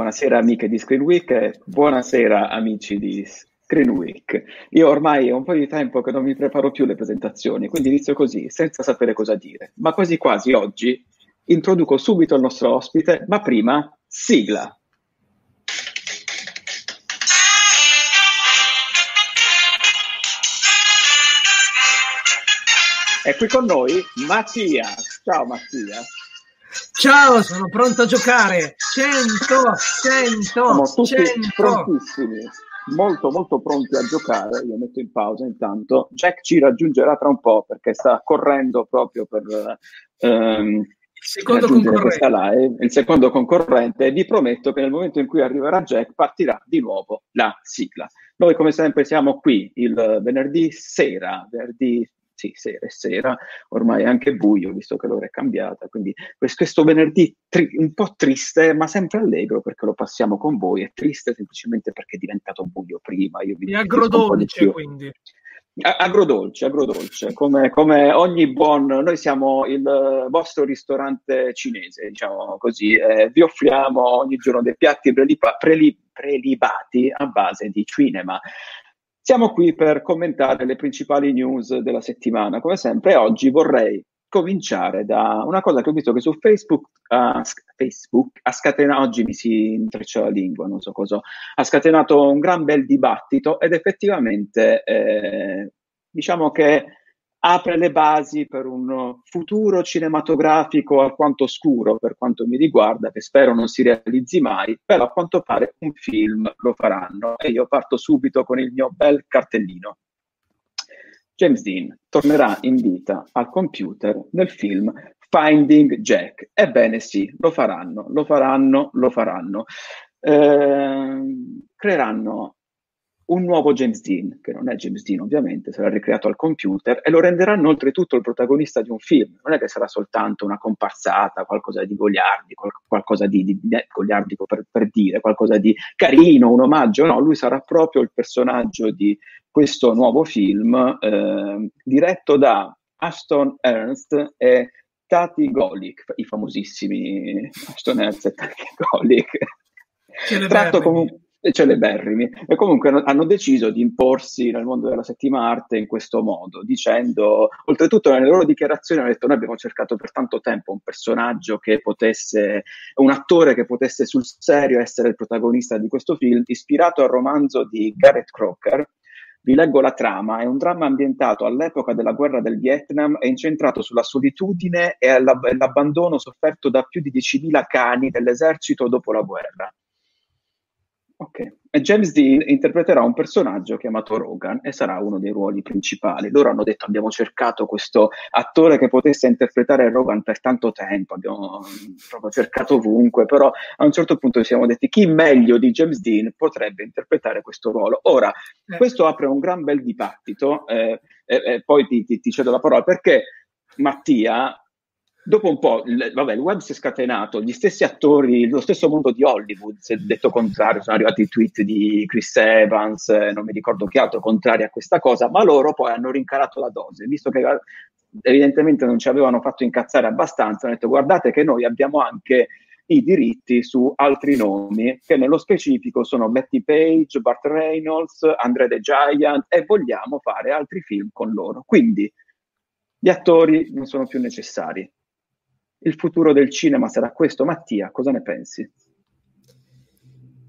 Buonasera amiche di Screen Week e buonasera amici di Screen Week. Io ormai è un po' di tempo che non mi preparo più le presentazioni, quindi inizio così, senza sapere cosa dire. Ma quasi quasi oggi introduco subito il nostro ospite, ma prima sigla. È qui con noi Mattia. Ciao Mattia. Ciao, sono pronto a giocare. 100, 100, Siamo tutti 100. prontissimi, molto molto pronti a giocare. Io metto in pausa intanto. Jack ci raggiungerà tra un po' perché sta correndo proprio per ehm, Secondo raggiungere concorrente. questa live. Il secondo concorrente e vi prometto che nel momento in cui arriverà Jack partirà di nuovo la sigla. Noi come sempre siamo qui il venerdì sera, venerdì sì, sera e sera, ormai è anche buio visto che l'ora è cambiata, quindi questo, venerdì tri- un po' triste ma sempre allegro perché lo passiamo con voi, è triste semplicemente perché è diventato buio prima. Io vi di agrodolce, quindi. Agrodolce, agrodolce, come, come ogni buon, noi siamo il vostro ristorante cinese, diciamo così, eh, vi offriamo ogni giorno dei piatti preliba- preli- prelibati a base di cinema. Siamo qui per commentare le principali news della settimana, come sempre, oggi vorrei cominciare da una cosa che ho visto che su Facebook, ha- Facebook ha scatenato, oggi mi si intreccia la lingua, non so cosa, ha scatenato un gran bel dibattito ed effettivamente eh, diciamo che apre le basi per un futuro cinematografico alquanto oscuro per quanto mi riguarda, che spero non si realizzi mai, però a quanto pare un film lo faranno e io parto subito con il mio bel cartellino. James Dean tornerà in vita al computer nel film Finding Jack. Ebbene sì, lo faranno, lo faranno, lo faranno. Ehm, creeranno un nuovo James Dean, che non è James Dean ovviamente, sarà ricreato al computer e lo renderanno oltretutto il protagonista di un film. Non è che sarà soltanto una comparsata, qualcosa di goliardico, qual- qualcosa di, di, di- goliardico per, per dire, qualcosa di carino, un omaggio. No, lui sarà proprio il personaggio di questo nuovo film, eh, diretto da Ashton Ernst e Tati Golik, i famosissimi Ashton Ernst e Tati. Celeberrimi. Tratto comunque celeberrimi e comunque hanno- deciso di imporsi nel mondo della settima arte in questo modo, dicendo, oltretutto nelle loro dichiarazioni hanno detto noi abbiamo cercato per tanto tempo un personaggio che potesse, un attore che potesse sul serio essere il protagonista di questo film, ispirato al romanzo di Garrett Crocker. Vi leggo la trama, è un dramma ambientato all'epoca della guerra del Vietnam e incentrato sulla solitudine e alla- e l'abbandono sofferto da più di 10.000 cani dell'esercito dopo la guerra. Ok. E James Dean interpreterà un personaggio chiamato Rogan e sarà uno dei ruoli principali. Loro hanno detto abbiamo cercato questo attore che potesse interpretare Rogan per tanto tempo, abbiamo proprio cercato ovunque, però a un certo punto ci siamo detti chi meglio di James Dean potrebbe interpretare questo ruolo. Ora, Eh, questo apre un gran bel dibattito eh, e, e poi ti, ti- ti cedo la parola perché Mattia dopo un po', il, vabbè, il web si è scatenato, gli stessi attori, lo stesso mondo di Hollywood, è detto contrario, sono arrivati i tweet di Chris Evans, eh, non mi ricordo chi altro, contrari a questa cosa, ma loro poi hanno rincarato la dose, visto che eh, evidentemente non ci avevano fatto incazzare abbastanza, hanno detto guardate che noi abbiamo anche i diritti su altri nomi, che nello specifico sono Betty Page, Bart Reynolds, Andre the Giant, e vogliamo fare altri film con loro. Quindi gli attori non sono più necessari. Il futuro del cinema sarà questo. Mattia, cosa ne pensi?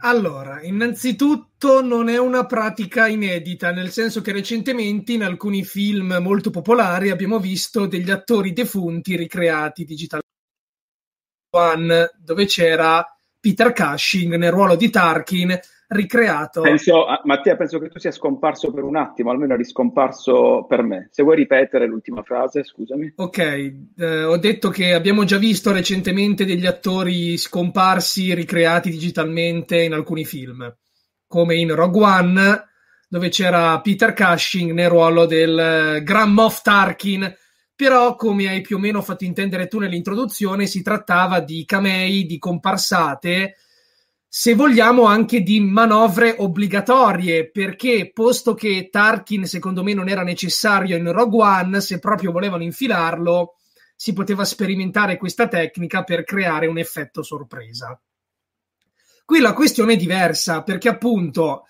Allora, innanzitutto non è una pratica inedita, nel senso che recentemente in alcuni film molto popolari abbiamo visto degli attori defunti ricreati digitalmente. One, dove c'era Peter Cushing nel ruolo di Tarkin, ricreato. Penso, Mattia, penso che tu sia scomparso per un attimo, almeno eri scomparso per me. Se vuoi ripetere l'ultima frase, scusami. Ok, eh, ho detto che abbiamo già visto recentemente degli attori scomparsi ricreati digitalmente in alcuni film, come in Rogue One, dove c'era Peter Cushing nel ruolo del Grand Moff Tarkin, però come hai più o meno fatto intendere tu nell'introduzione, si trattava di camei, di comparsate se vogliamo anche di manovre obbligatorie, perché posto che Tarkin secondo me non era necessario in Rogue One, se proprio volevano infilarlo, si poteva sperimentare questa tecnica per creare un effetto sorpresa. Qui la questione è diversa, perché appunto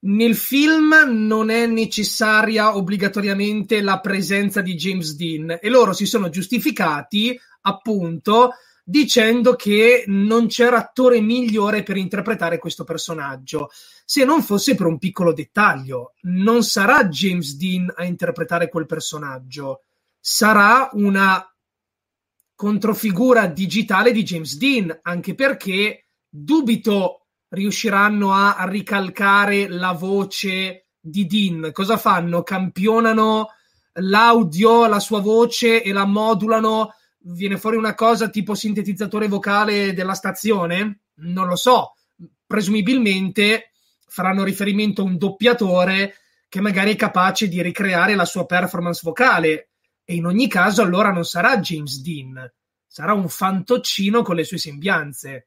nel film non è necessaria obbligatoriamente la presenza di James Dean e loro si sono giustificati appunto dicendo che non c'era attore migliore per interpretare questo personaggio, se non fosse per un piccolo dettaglio. Non sarà James Dean a interpretare quel personaggio, sarà una controfigura digitale di James Dean, anche perché dubito riusciranno a ricalcare la voce di Dean. Cosa fanno? Campionano l'audio, la sua voce e la modulano viene fuori una cosa tipo sintetizzatore vocale della stazione? Non lo so. Presumibilmente faranno riferimento a un doppiatore che magari è capace di ricreare la sua performance vocale. E in ogni caso, allora non sarà James Dean, sarà un fantoccino con le sue sembianze.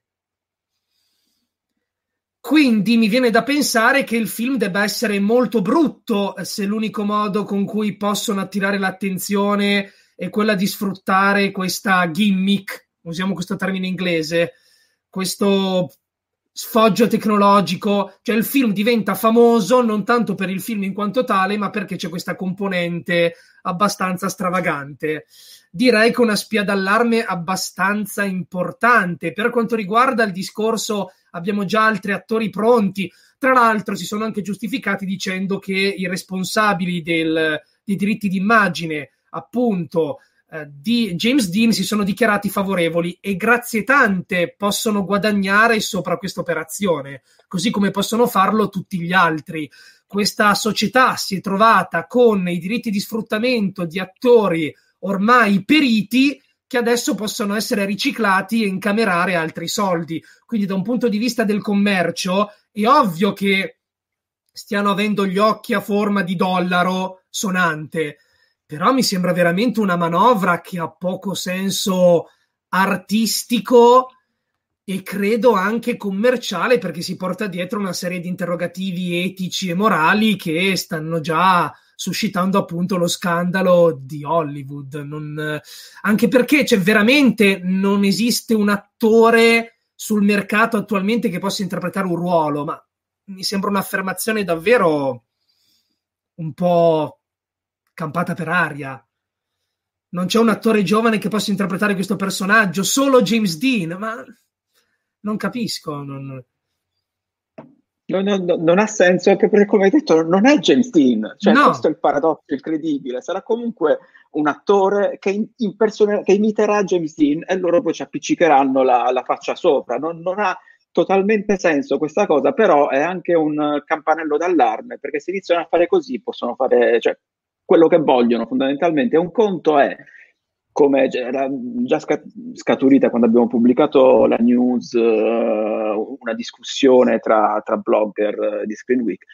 Quindi mi viene da pensare che il film debba essere molto brutto se l'unico modo con cui possono attirare l'attenzione è quella di sfruttare questa gimmick, usiamo questo termine inglese, questo sfoggio tecnologico, cioè il film diventa famoso non tanto per il film in quanto tale, ma perché c'è questa componente abbastanza stravagante. Direi che una spia d'allarme abbastanza importante. Per quanto riguarda il discorso, abbiamo già altri attori pronti. Tra l'altro, si sono anche giustificati dicendo che i responsabili del, dei diritti d'immagine appunto eh, di James Dean si sono dichiarati favorevoli e grazie tante possono guadagnare sopra questa operazione, così come possono farlo tutti gli altri. Questa società si è trovata con i diritti di sfruttamento di attori ormai periti che adesso possono essere riciclati e incamerare altri soldi. Quindi, da un punto di vista del commercio, è ovvio che stiano avendo gli occhi a forma di dollaro sonante, però mi sembra veramente una manovra che ha poco senso artistico e credo anche commerciale perché si porta dietro una serie di interrogativi etici e morali che stanno già suscitando appunto lo scandalo di Hollywood. Non, anche perché cioè, veramente non esiste un attore sul mercato attualmente che possa interpretare un ruolo, ma mi sembra un'affermazione davvero un po' campata per aria. Non c'è un attore giovane che possa interpretare questo personaggio, solo James Dean, ma non capisco. Non... Non, non, non, ha senso perché, come hai detto, non è James Dean. Cioè, no. questo è il paradosso incredibile. Sarà comunque un attore che, in, in persone, che imiterà James Dean e loro poi ci appiccicheranno la, la faccia sopra. Non, non, ha totalmente senso questa cosa, però è anche un campanello d'allarme perché se iniziano a fare così possono fare, cioè, quello che vogliono fondamentalmente. Un conto è, come era già scaturita quando abbiamo pubblicato la news, uh, una discussione tra, tra blogger uh, di Screen Week,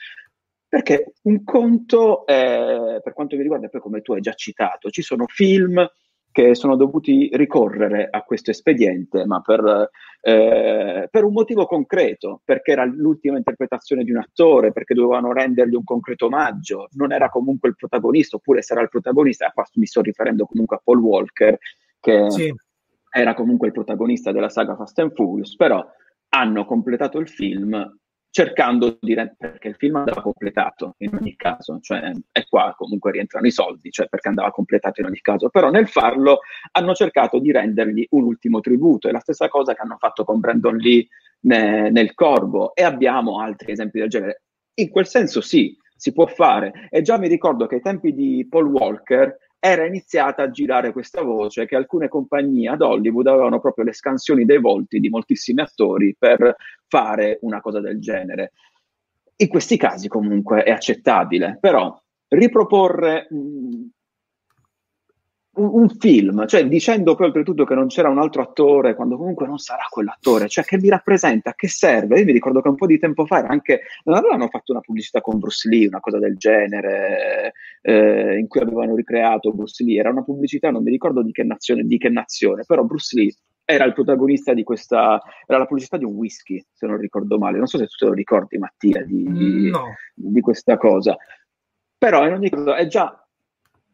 perché un conto è, per quanto mi riguarda, poi come tu hai già citato, ci sono film che sono dovuti ricorrere a questo espediente, ma per, eh, per, un motivo concreto, perché era l'ultima interpretazione di un attore, perché dovevano rendergli un concreto omaggio, non era comunque il protagonista, oppure sarà il protagonista, qua mi sto riferendo comunque a Paul Walker, che sì. era comunque il protagonista della saga Fast and Furious, però hanno completato il film cercando di rendere, perché il film andava completato in ogni caso, cioè, e qua comunque rientrano i soldi, cioè perché andava completato in ogni caso, però nel farlo hanno cercato di rendergli un ultimo tributo, è la stessa cosa che hanno fatto con Brandon Lee ne, nel Corvo e abbiamo altri esempi del genere. In quel senso sì, si può fare e già mi ricordo che ai tempi di Paul Walker era iniziata a girare questa voce che alcune compagnie ad Hollywood avevano proprio le scansioni dei volti di moltissimi attori per fare una cosa del genere. in questi casi comunque è accettabile, però riproporre mh, un, un, film, cioè dicendo poi oltretutto che non c'era un altro attore, quando comunque non sarà quell'attore, cioè che mi rappresenta, che serve? Io mi ricordo che un po' di tempo fa anche, non avevano fatto una pubblicità con Bruce Lee, una cosa del genere, eh, in cui avevano ricreato Bruce Lee, era una pubblicità, non mi ricordo di che nazione, di che nazione però Bruce Lee era il protagonista di questa, era la pubblicità di un whisky, se non ricordo male, non so se tu te lo ricordi Mattia di, no. di questa cosa, però in ogni caso è già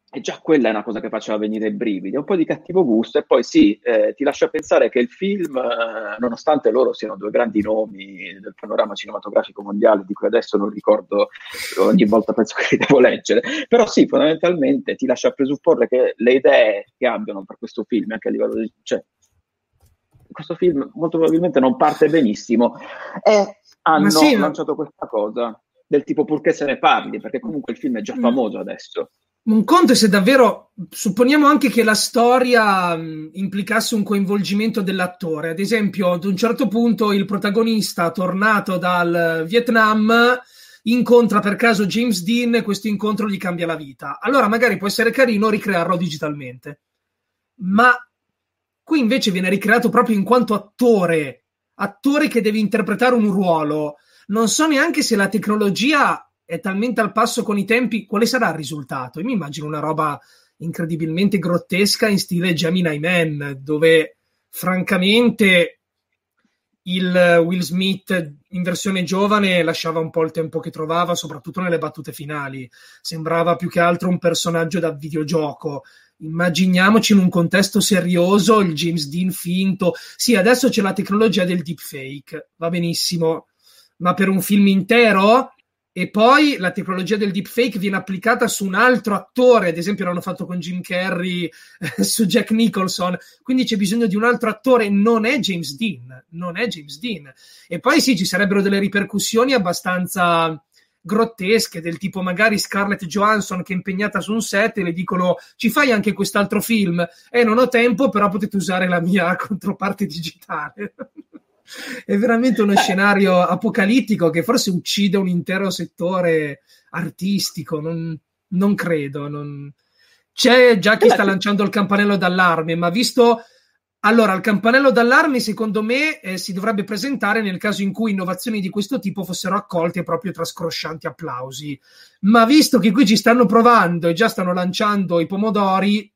e già quella è una cosa che faceva venire i brividi, un po' di cattivo gusto e poi sì, eh, ti lascia pensare che il film, eh, nonostante loro siano due grandi nomi del panorama cinematografico mondiale, di cui adesso non ricordo, ogni volta penso che li devo leggere, però sì, fondamentalmente ti lascia presupporre che le idee che abbiano per questo film, anche a livello di... Cioè, questo film molto probabilmente non parte benissimo e hanno sì, lanciato questa cosa del tipo purché se ne parli, perché comunque il film è già mm. famoso adesso un conto è se davvero supponiamo anche che la storia mh, implicasse un coinvolgimento dell'attore. Ad esempio, ad un certo punto il protagonista, tornato dal Vietnam, incontra per caso James Dean e questo incontro gli cambia la vita. Allora magari può essere carino ricrearlo digitalmente. Ma qui invece viene ricreato proprio in quanto attore, attore che deve interpretare un ruolo. Non so neanche se la tecnologia è talmente al passo con i tempi, quale sarà il risultato? Io mi immagino una roba incredibilmente grottesca in stile Gemini Man, dove francamente il Will Smith in versione giovane lasciava un po' il tempo che trovava, soprattutto nelle battute finali. Sembrava più che altro un personaggio da videogioco. Immaginiamoci in un contesto serioso il James Dean finto. Sì, adesso c'è la tecnologia del deepfake, va benissimo, ma per un film intero e poi la tecnologia del deepfake viene applicata su un altro attore, ad esempio l'hanno fatto con Jim Carrey eh, su Jack Nicholson, quindi c'è bisogno di un altro attore, non è James Dean, non è James Dean. E poi sì, ci sarebbero delle ripercussioni abbastanza grottesche, del tipo magari Scarlett Johansson che è impegnata su un set e le dicono ci fai anche quest'altro film? Eh, non ho tempo, però potete usare la mia controparte digitale è veramente uno scenario apocalittico che forse uccide un intero settore artistico. Non, non credo. Non... C'è già chi sta lanciando il campanello d'allarme, ma visto. Allora, il campanello d'allarme, secondo me, eh, si dovrebbe presentare nel caso in cui innovazioni di questo tipo fossero accolte proprio tra scroscianti applausi. Ma visto che qui ci stanno provando e già stanno lanciando i pomodori,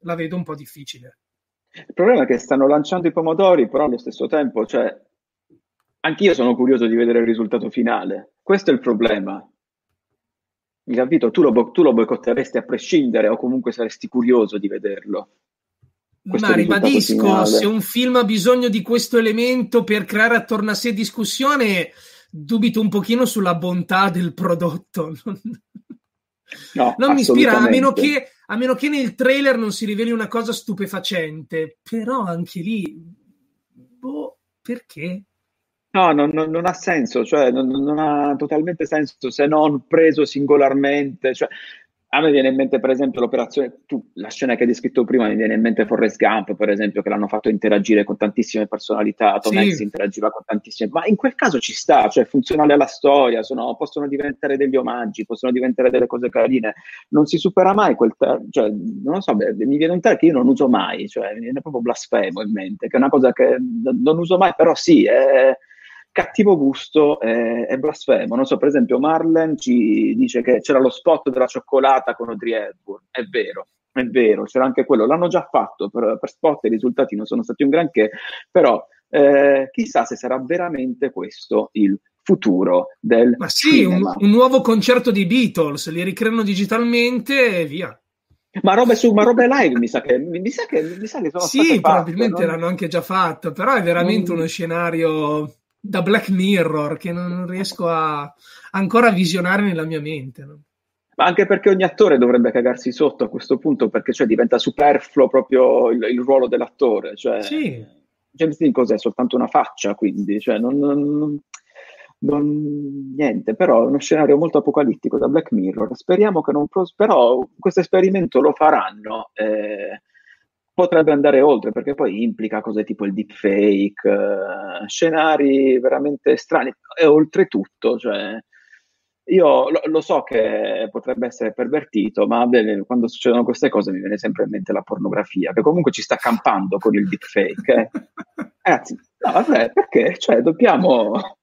la vedo un po' difficile. Il problema è che stanno lanciando i pomodori, però allo stesso tempo, cioè, anch'io sono curioso di vedere il risultato finale. Questo è il problema. Mi capito? Tu lo, tu lo boicotteresti a prescindere o comunque saresti curioso di vederlo. Questo Ma ribadisco, finale. se un film ha bisogno di questo elemento per creare attorno a sé discussione, dubito un pochino sulla bontà del prodotto. No, non mi ispira, a meno, che, a meno che nel trailer non si riveli una cosa stupefacente. Però anche lì, boh, perché? No, non, non, non, ha senso, cioè non, non, ha totalmente senso se non preso singolarmente. Cioè, a me viene in mente, per esempio, l'operazione, tu, la scena che hai descritto prima, mi viene in mente Forrest Gump, per esempio, che l'hanno fatto interagire con tantissime personalità, Tom sì. Hanks interagiva con tantissime, ma in quel caso ci sta, cioè funzionale alla storia, sono, possono diventare degli omaggi, possono diventare delle cose carine, non si supera mai quel, ter- cioè, non lo so, beh, mi viene un termine che io non uso mai, cioè mi viene proprio blasfemo in mente, che è una cosa che non uso mai, però sì, è cattivo gusto è, è blasfemo. Non so, per esempio, Marlen ci dice che c'era lo spot della cioccolata con Audrey Hepburn. È vero, è vero, c'era anche quello. L'hanno già fatto per, per spot, i risultati non sono stati un granché, però eh, chissà se sarà veramente questo il futuro del Ma sì, un, un, nuovo concerto di Beatles, li ricreano digitalmente e via. Ma robe, su, ma robe live mi sa che, mi sa che, mi sa che sono sì, probabilmente fatte, l'hanno anche già fatto, però è veramente non... uno scenario da Black Mirror che non riesco a ancora visionare nella mia mente. No? Ma anche perché ogni attore dovrebbe cagarsi sotto a questo punto, perché cioè, diventa superfluo proprio il, il ruolo dell'attore. Cioè, sì. James Dean cos'è? Soltanto una faccia, quindi cioè, non, non, non, niente, però è uno scenario molto apocalittico da Black Mirror. Speriamo che non. Però questo esperimento lo faranno. Eh, potrebbe andare oltre perché poi implica cose tipo il deepfake, uh, scenari veramente strani e oltretutto, cioè, io lo, lo, so che potrebbe essere pervertito, ma beh, quando succedono queste cose mi viene sempre in mente la pornografia, che comunque ci sta campando con il deepfake. Eh. Ragazzi, no, vabbè, perché? Cioè, dobbiamo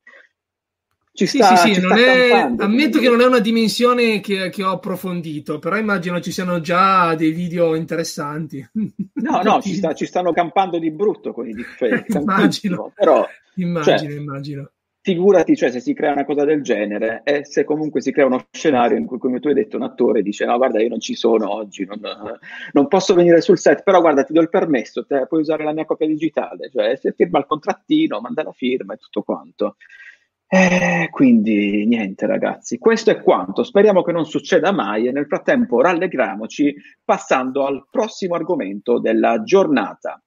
ci sta, sì, sì, sì, è... ammetto che non è una dimensione che, che, ho approfondito, però immagino ci siano già dei video interessanti. No, no, ci, sta, ci stanno campando di brutto con i deepfake. immagino, però, immagino, cioè, immagino. Figurati, cioè, se si crea una cosa del genere e se comunque si crea uno scenario in cui, come tu hai detto, un attore dice no, guarda, io non ci sono oggi, non, non posso venire sul set, però guarda, ti do il permesso, te, puoi usare la mia copia digitale, cioè se firma il contrattino, manda la firma e tutto quanto. Eh, quindi niente ragazzi, questo è quanto, speriamo che non succeda mai e nel frattempo rallegriamoci passando al prossimo argomento della giornata.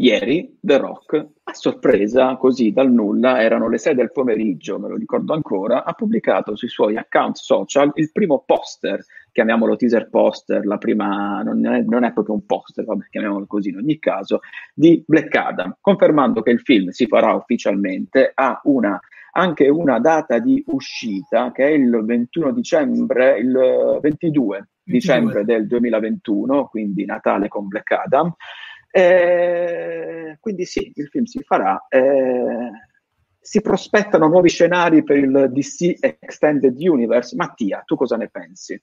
Ieri The Rock, a sorpresa, così dal nulla, erano le 6 del pomeriggio, me lo ricordo ancora, ha pubblicato sui suoi account social il primo poster, chiamiamolo teaser poster, la prima, non è, non è proprio un poster, vabbè, chiamiamolo così in ogni caso, di Black Adam, confermando che il film si farà ufficialmente, ha una, anche una data di uscita che è il 21 dicembre, il 22 22. dicembre del 2021, quindi Natale con Black Adam. Eh, quindi sì, il film si farà. Eh, si prospettano nuovi scenari per il DC Extended Universe. Mattia, tu cosa ne pensi?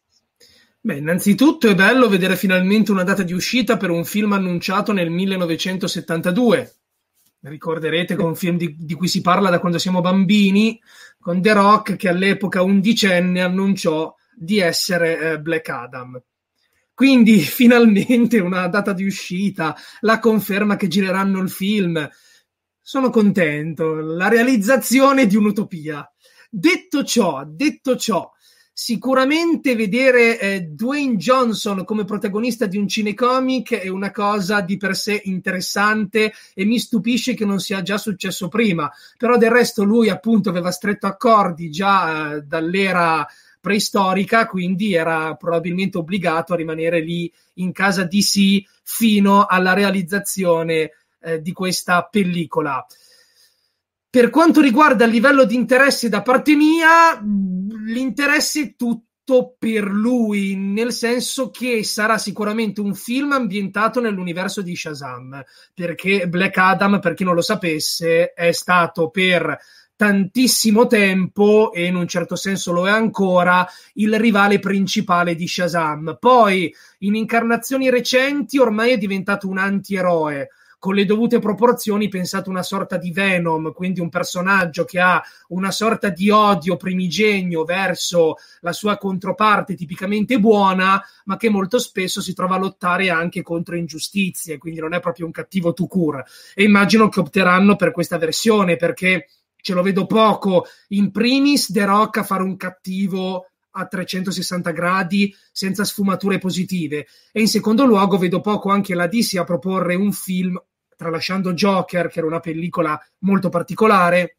Beh, innanzitutto è bello vedere finalmente una data di uscita per un film annunciato nel 1972. Ricorderete con un film di, di, cui si parla da quando siamo bambini, con The Rock che all'epoca undicenne annunciò di essere eh, Black Adam. Quindi finalmente una data di uscita, la conferma che gireranno il film. Sono contento, la realizzazione di un'utopia. Detto ciò, detto ciò, sicuramente vedere eh, Dwayne Johnson come protagonista di un cinecomic è una cosa di per sé interessante e mi stupisce che non sia già successo prima. Però del resto lui appunto aveva stretto accordi già eh, dall'era preistorica, quindi era probabilmente obbligato a rimanere lì in casa DC fino alla realizzazione eh, di questa pellicola. Per quanto riguarda il livello di interesse da parte mia, l'interesse è tutto per lui, nel senso che sarà sicuramente un film ambientato nell'universo di Shazam, perché Black Adam, per chi non lo sapesse, è stato per tantissimo tempo e in un certo senso lo è ancora il rivale principale di Shazam. Poi in incarnazioni recenti ormai è diventato un antieroe con le dovute proporzioni pensate una sorta di Venom, quindi un personaggio che ha una sorta di odio primigenio verso la sua controparte tipicamente buona, ma che molto spesso si trova a lottare anche contro ingiustizie, quindi non è proprio un cattivo to cure. E immagino che opteranno per questa versione perché ce lo vedo poco. In primis, The Rock a fare un cattivo a 360 gradi senza sfumature positive. E in secondo luogo, vedo poco anche la DC a proporre un film, tralasciando Joker, che era una pellicola molto particolare,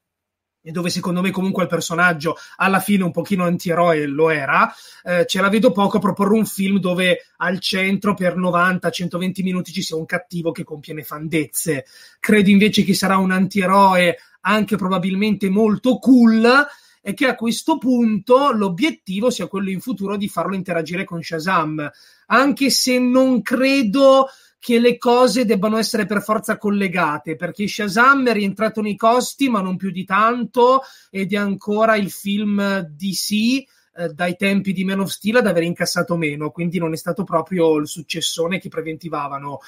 e dove secondo me comunque il personaggio alla fine un pochino antieroe lo era, eh, ce la vedo poco a proporre un film dove al centro per 90-120 minuti ci sia un cattivo che compie nefandezze. Credo invece che sarà un antieroe anche probabilmente molto cool e che a questo punto l'obiettivo sia quello in futuro di farlo interagire con Shazam, anche se non credo che le cose debbano essere per forza collegate, perché Shazam è rientrato nei costi, ma non più di tanto, ed è ancora il film DC eh, dai tempi di Man of Steel ad aver incassato meno, quindi non è stato proprio il successone che preventivano.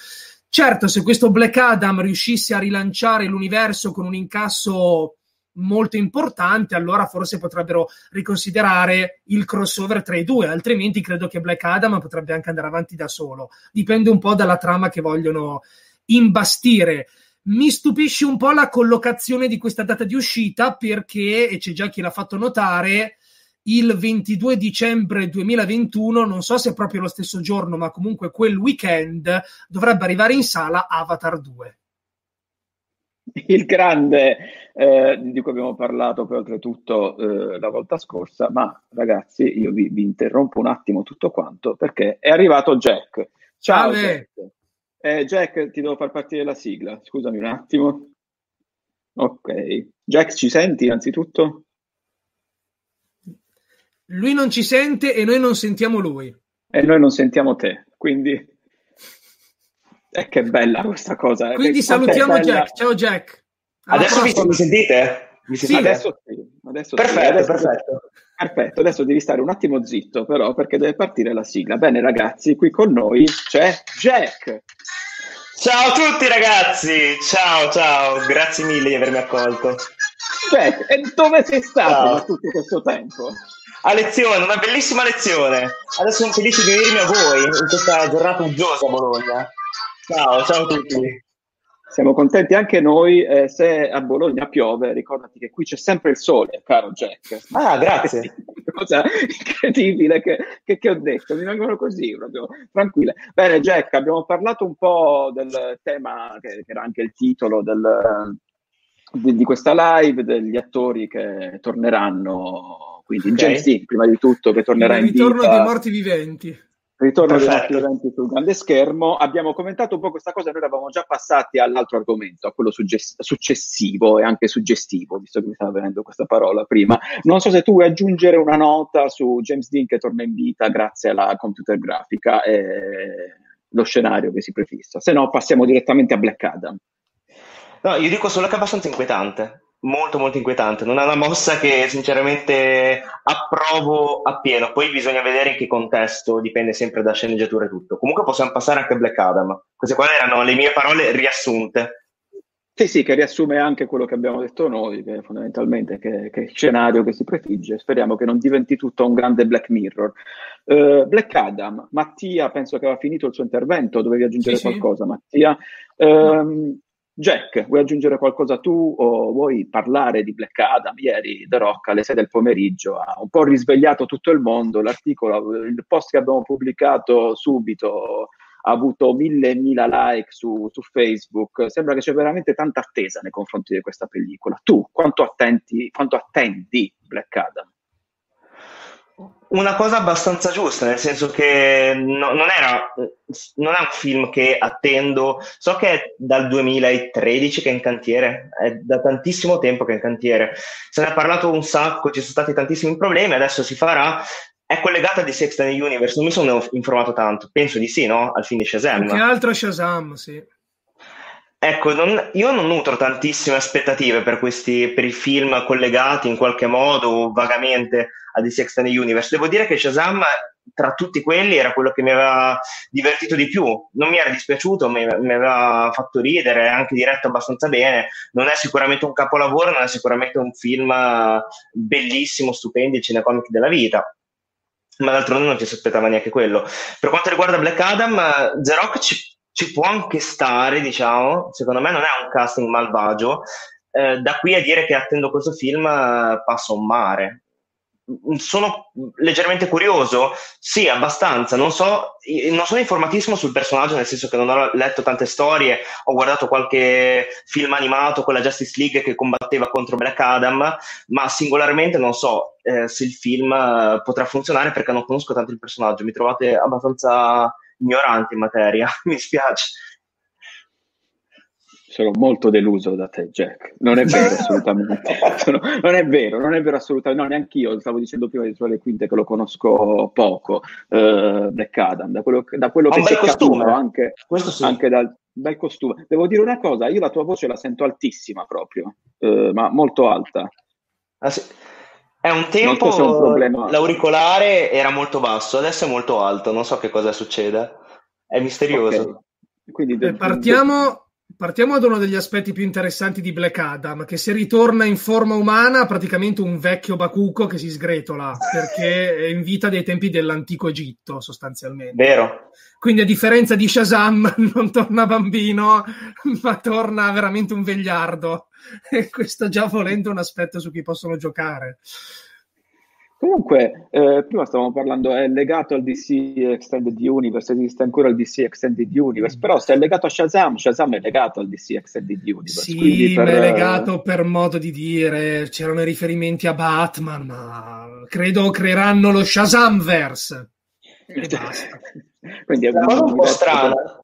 Certo, se questo Black Adam riuscisse a rilanciare l'universo con un incasso molto importante, allora forse potrebbero riconsiderare il crossover tra i due, altrimenti credo che Black Adam potrebbe anche andare avanti da solo. Dipende un po' dalla trama che vogliono imbastire. Mi stupisce un po' la collocazione di questa data di uscita perché, e c'è già chi l'ha fatto notare, il 22 dicembre 2021, non so se è proprio lo stesso giorno, ma comunque quel weekend, dovrebbe arrivare in sala Avatar 2. Il grande eh, di cui abbiamo parlato poi oltretutto eh, la volta scorsa, ma ragazzi io vi, vi, interrompo un attimo tutto quanto perché è arrivato Jack, Ciao Jack. Eh, Jack, ti devo far partire la sigla. Scusami un attimo. Ok. Jack, ci senti innanzitutto? Lui non ci sente e noi non sentiamo lui. E noi non sentiamo te, quindi... Eh, che bella questa cosa. Eh. Quindi salutiamo Jack. Ciao Jack. Alla adesso mi, mi, sentite? Mi sentite? Sì, adesso sì. Adesso perfetto, sì. Adesso perfetto. Perfetto, adesso devi stare un attimo zitto però perché deve partire la sigla. Bene ragazzi, qui con noi c'è Jack. Ciao a tutti ragazzi, ciao ciao, grazie mille di avermi accolto. Jack, e dove sei stato per tutto questo tempo? A lezione, una bellissima lezione. Adesso sono felice di unirmi a voi in questa giornata uggiosa a Bologna. Ciao, ciao a tutti. Siamo contenti anche noi. Eh, se a Bologna piove, ricordati che qui c'è sempre il sole, caro Jack. Ah, grazie. Cosa incredibile che, che, che, ho detto. Mi vengono così, proprio tranquille. Bene, Jack, abbiamo parlato un po' del tema che, che era anche il titolo del, di, di, questa live, degli attori che torneranno. Quindi okay. James Dean, prima di tutto, che tornerà il in vita. Il ritorno dei morti viventi. Ritorno Perfetto. dei nostri eventi sul grande schermo. Abbiamo commentato un po' questa cosa, noi eravamo già passati all'altro argomento, a quello suggest- successivo e anche suggestivo, visto che mi stava venendo questa parola prima. Non so se tu vuoi aggiungere una nota su James Dean che torna in vita grazie alla computer grafica e lo scenario che si prefissa. Se no, passiamo direttamente a Black Adam. No, io dico solo che è abbastanza inquietante molto molto inquietante. Non è una mossa che sinceramente approvo appieno. Poi bisogna vedere in che contesto, dipende sempre da sceneggiatura e tutto. Comunque possiamo passare anche a Black Adam. Queste qua erano le mie parole riassunte. Sì, sì, che riassume anche quello che abbiamo detto noi, che fondamentalmente che, che scenario che si prefigge. Speriamo che non diventi tutto un grande Black Mirror. Uh, Black Adam, Mattia penso che aveva finito il suo intervento, dovevi aggiungere sì, qualcosa, sì. Mattia. Uh, no. Jack, vuoi aggiungere qualcosa tu o vuoi parlare di Black Adam? Ieri The Rock alle 6 del pomeriggio ha un po' risvegliato tutto il mondo. L'articolo, il post che abbiamo pubblicato subito ha avuto mille e mila like su, su, Facebook. Sembra che c'è veramente tanta attesa nei confronti di questa pellicola. Tu quanto, attenti, quanto attendi Black Adam? Una cosa abbastanza giusta, nel senso che no, non, era, non è un film che attendo, so che è dal 2013 che è in cantiere, è da tantissimo tempo che è in cantiere, se ne è parlato un sacco, ci sono stati tantissimi problemi, adesso si farà, è collegata di Sex Universe, non mi sono informato tanto, penso di sì, no? Al film di Shazam. Che altro Shazam, sì. Ecco, non, io non nutro tantissime aspettative per, questi, per i film collegati in qualche modo vagamente a DC Extended Universe. Devo dire che Shazam tra tutti quelli era quello che mi aveva divertito di più. Non mi era dispiaciuto, mi, mi aveva fatto ridere, anche diretto abbastanza bene. Non è sicuramente un capolavoro, non è sicuramente un film bellissimo, stupendo, il cinecomic della vita ma d'altronde non ci si aspettava neanche quello. Per quanto riguarda Black Adam, The Rock ci ci può anche stare, diciamo, secondo me non è un casting malvagio. Eh, da qui a dire che attendo questo film eh, passa un mare. Sono leggermente curioso, sì, abbastanza. Non so, non sono informatissimo sul personaggio, nel senso che non ho letto tante storie. Ho guardato qualche film animato con la Justice League che combatteva contro Black Adam, ma singolarmente non so eh, se il film eh, potrà funzionare perché non conosco tanto il personaggio. Mi trovate abbastanza ignorante in materia, mi spiace. Sono molto deluso da te, Jack. Non è vero assolutamente. Sono, non è vero, non è vero assolutamente. No, neanche io. Stavo dicendo prima di sulle quinte che lo conosco poco, uh, Black Adam. Da quello, da quello che si è capito anche, sì. anche dal bel costume. Devo dire una cosa, io la tua voce la sento altissima proprio, uh, ma molto alta. Ah, sì. È un tempo un l'auricolare era molto basso, adesso è molto alto, non so che cosa succede. È misterioso. Okay. Quindi de- partiamo, partiamo ad uno degli aspetti più interessanti di Black Adam, che se ritorna in forma umana praticamente un vecchio bacuco che si sgretola, perché è in vita dei tempi dell'antico Egitto, sostanzialmente. Vero. Quindi a differenza di Shazam non torna bambino, ma torna veramente un vegliardo. E questo già volendo un aspetto su cui possono giocare. Comunque, eh, prima stavamo parlando, è legato al DC Extended Universe, esiste ancora il DC Extended Universe, mm. però se è legato a Shazam, Shazam è legato al DC Extended Universe. Sì, per... è legato per modo di dire, c'erano i riferimenti a Batman, ma credo creeranno lo Shazamverse. E basta. Quindi è una cosa un po' strana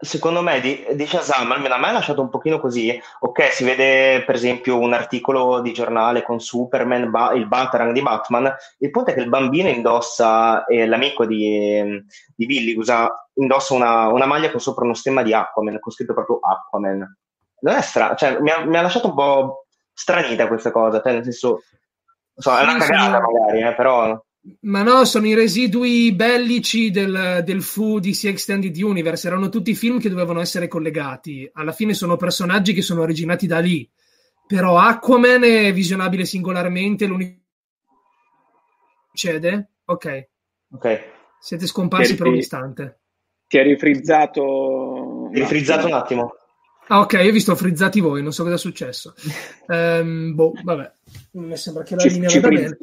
secondo me di, di, Shazam almeno a me ha lasciato un pochino così. Ok si vede per esempio un articolo di giornale con Superman ba- il Batarang di Batman. Il punto è che il bambino indossa eh, l'amico di, di Billy usa, indossa una, una, maglia con sopra uno stemma di Aquaman con scritto proprio Aquaman. Non è strano cioè mi ha, mi ha, lasciato un po' stranita questa cosa cioè nel senso so, è una cagata magari eh, però ma no, sono i residui bellici del, del fu DC Extended Universe. Erano tutti film che dovevano essere collegati. Alla fine sono personaggi che sono originati da lì. Però Aquaman è visionabile singolarmente. L'unico succede? Ok. Ok. Siete scomparsi per un istante. Ti hai rifrizzato. Ti hai rifrizzato un attimo. Ah, ok, io ho visto frizzati voi, non so cosa è successo. um, boh, vabbè, mi sembra che la ci, linea ci vada bene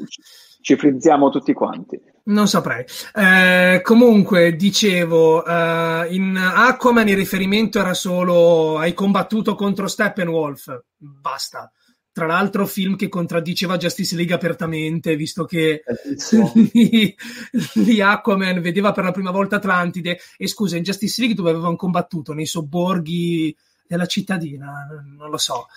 ci frizziamo tutti quanti. Non saprei. Eh, comunque, dicevo, eh, in Aquaman il riferimento era solo hai combattuto contro Steppenwolf. Basta. Tra l'altro, film che contraddiceva Justice League apertamente, visto che lì, lì, Aquaman vedeva per la prima volta Atlantide. E scusa, in Justice League dove avevano combattuto? Nei sobborghi della cittadina? Non lo so.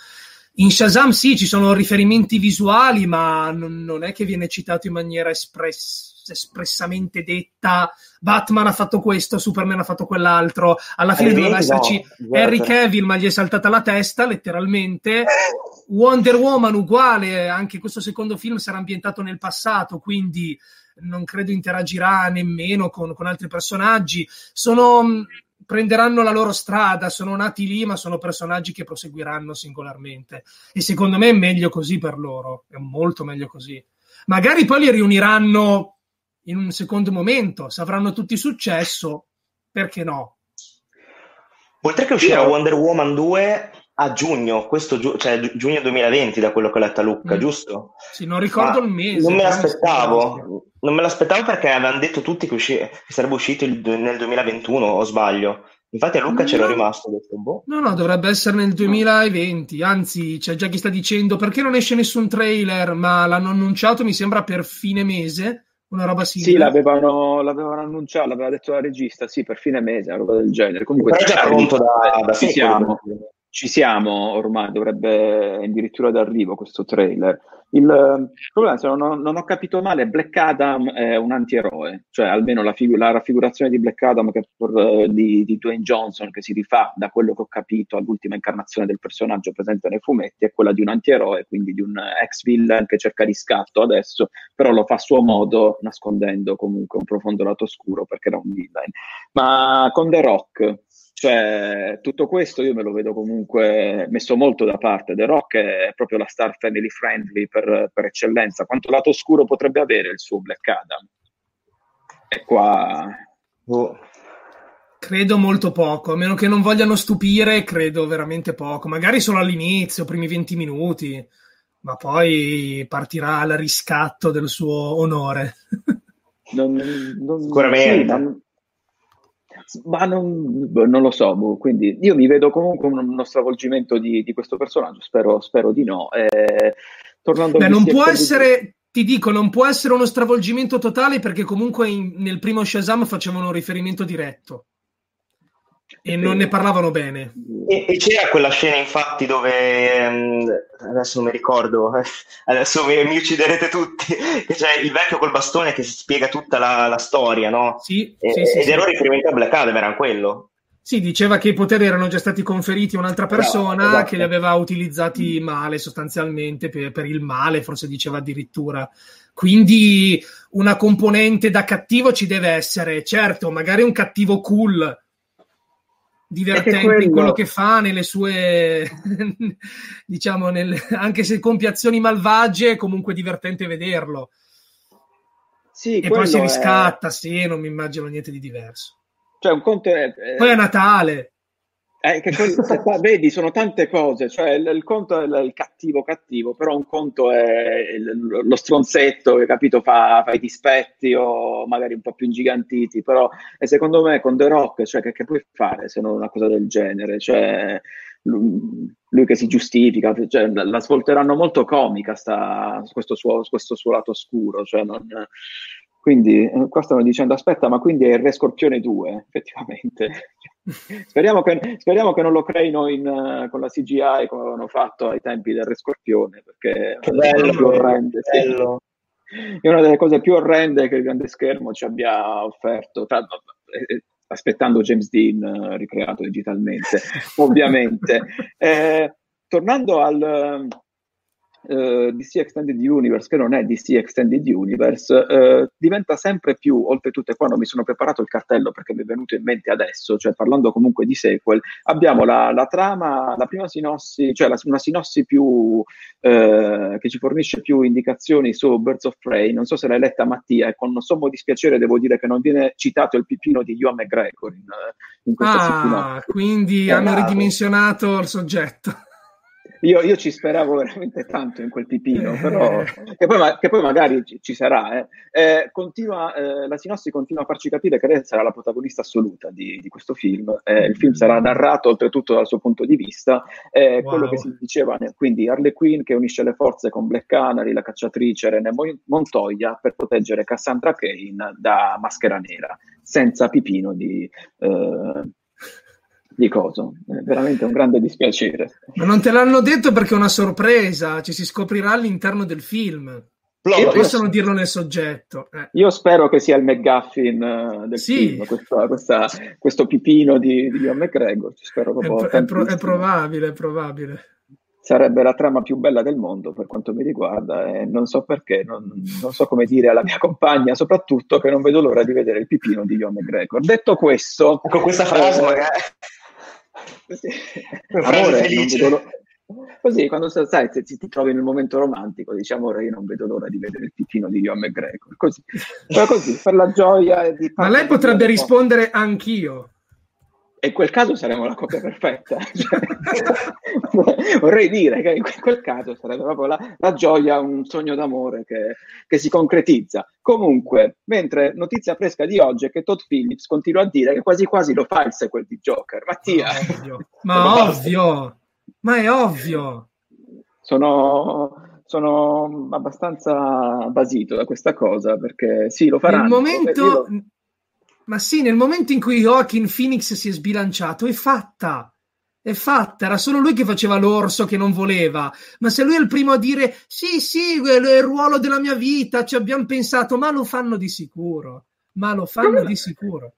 In Shazam sì, ci sono riferimenti visuali, ma non, non è che viene citato in maniera espress, espressamente detta Batman ha fatto questo, Superman ha fatto quell'altro. Alla fine doveva esserci no, Harry Cavill, ma gli è saltata la testa, letteralmente. Wonder Woman uguale, anche questo secondo film sarà ambientato nel passato, quindi non credo interagirà nemmeno con, con altri personaggi. Sono prenderanno la loro strada, sono nati lì, ma sono personaggi che proseguiranno singolarmente. E secondo me è meglio così per loro, è molto meglio così. Magari poi li riuniranno in un secondo momento, se avranno tutti successo, perché no? Oltre che uscirà Io... Wonder Woman 2 a giugno, questo giu- cioè giugno 2020 da quello che ho letto a Luca, mm. giusto? Sì, non ricordo Ma il mese. Non me l'aspettavo, non me l'aspettavo perché avevano detto tutti che, usci- che sarebbe uscito il, nel 2021, o sbaglio. Infatti a Luca no, c'era rimasto. Detto, boh. No, no, dovrebbe essere nel 2020. Anzi, c'è già chi sta dicendo perché non esce nessun trailer, ma l'hanno annunciato, mi sembra, per fine mese. Una roba simile. Sì, l'avevano, l'avevano annunciato, l'aveva detto la regista, sì, per fine mese, una roba del genere. Comunque, è già pronto da, da ci siamo ci siamo ormai, dovrebbe addirittura d'arrivo questo trailer. Il problema che non, non ho capito male, Black Adam è un antieroe, cioè almeno la, figu- la raffigurazione di Black Adam per, di, di, Dwayne Johnson, che si rifà da quello che ho capito all'ultima incarnazione del personaggio presente nei fumetti, è quella di un antieroe, quindi di un ex villain che cerca riscatto adesso, però lo fa a suo modo, nascondendo comunque un profondo lato oscuro perché era un villain. Ma con The Rock cioè, tutto questo io me lo vedo comunque messo molto da parte. The Rock è proprio la star family friendly per, per eccellenza. Quanto lato oscuro potrebbe avere il suo Black Adam? E qua... Oh. Credo molto poco, a meno che non vogliano stupire, credo veramente poco. Magari solo all'inizio, primi 20 minuti, ma poi partirà al riscatto del suo onore. Non, non, Sicuramente. Sì, non, ma non, non lo so, boh, quindi io mi vedo comunque uno stravolgimento di, di questo personaggio, spero, spero di no. Eh, tornando Beh, non può essere, di... ti dico, non può essere uno stravolgimento totale perché comunque in, nel primo Shazam facevano un riferimento diretto e non ne parlavano bene. E, e, c'era quella scena, infatti, dove um, adesso non mi ricordo, adesso mi, mi, ucciderete tutti. Che c'è il vecchio col bastone che spiega tutta la, la storia, no? Sì, e, sì, sì ed sì. era un riferimento a Black Adam, era quello. Sì, diceva che i poteri erano già stati conferiti a un'altra persona no, esatto. che li aveva utilizzati male, sostanzialmente per, per il male, forse diceva addirittura. Quindi una componente da cattivo ci deve essere, certo, magari un cattivo cool divertente quello... in quello che fa, nelle sue, diciamo, nel, anche se compie azioni malvagie, è comunque divertente vederlo. Sì, e poi si riscatta, è... sì, non mi immagino niente di diverso. Cioè, un conto è. Poi è Natale. Eh, che quello, qua, vedi, sono tante cose, cioè il, il conto è il, il, cattivo cattivo, però un conto è il, lo stronzetto che capito fa, fa, i dispetti o magari un po' più ingigantiti, però e secondo me con The Rock, cioè, che, che puoi fare se non una cosa del genere? Cioè, lui, lui che si giustifica, cioè, la svolteranno molto comica sta, questo, suo, questo suo lato oscuro, cioè non, Quindi eh, qua stanno dicendo, aspetta, ma quindi è il Re Scorpione 2, effettivamente. speriamo, che, speriamo, che, non lo creino in, uh, con la CGI come avevano fatto ai tempi del Re Scorpione, perché che bello, più orrende, bello. Sì. è una delle cose più orrende che il grande schermo ci abbia offerto, tra, eh, aspettando James Dean uh, ricreato digitalmente, ovviamente. Eh, tornando al uh, DC Extended Universe, che non è DC Extended Universe, uh, diventa sempre più, oltretutto, e qua non mi sono preparato il cartello perché mi è venuto in mente adesso, cioè parlando comunque di sequel, abbiamo la, la trama, la prima sinossi, cioè la, una sinossi più, uh, che ci fornisce più indicazioni su Birds of Prey, non so se l'hai letta Mattia, e con sommo dispiacere devo dire che non viene citato il pipino di Ewan McGregor in, in questa ah, settimana. quindi hanno ridimensionato il soggetto. Io, io, ci speravo veramente tanto in quel pipino, però, che, poi, che poi magari ci, ci sarà. Eh. Eh, continua, eh, la Sinossi continua a farci capire che lei sarà la protagonista assoluta di, di questo film. Eh, il film sarà narrato oltretutto dal suo punto di vista. Wow. Quello che si diceva, quindi Harley Quinn che unisce le forze con Black Canary, la cacciatrice René Montoya, per proteggere Cassandra Kane da Maschera Nera, senza pipino di eh, di coso. È veramente un grande dispiacere. Ma non te l'hanno detto perché è una sorpresa, ci si scoprirà all'interno del film. E possono dirlo nel soggetto. Eh. Io spero che sia il McGuffin uh, del sì. film, questa, questa, questo pipino di, di Ian McGregor. Spero proprio è, è, pro, è probabile, è probabile. Sarebbe la trama più bella del mondo per quanto mi riguarda e non so perché, non, non so come dire alla mia compagna, soprattutto che non vedo l'ora di vedere il pipino di Ian McGregor. Detto questo... Con questa frase eh, magari Così. Amore, lo... Così, quando sai, se ti trovi nel momento romantico, dici amore, io non vedo l'ora di vedere il piccino di Ion McGregor. Così, così, per la gioia di... Ma lei potrebbe rispondere anch'io. E in quel caso saremmo la coppia perfetta. Cioè, vorrei dire che in quel caso sarebbe proprio la, la gioia, un sogno d'amore che, che, si concretizza. Comunque, mentre notizia fresca di oggi è che Todd Phillips continua a dire che quasi quasi lo fa il sequel di Joker. Mattia. Ma ovvio, ma è ovvio. Sono, sono abbastanza basito da questa cosa perché sì, lo faranno. Nel momento... ma sì, nel momento in cui Joaquin Phoenix si è sbilanciato, è fatta. È fatta, era solo lui che faceva l'orso che non voleva. Ma se lui è il primo a dire sì, sì, è il ruolo della mia vita, ci abbiamo pensato, ma lo fanno di sicuro. Ma lo fanno di sicuro.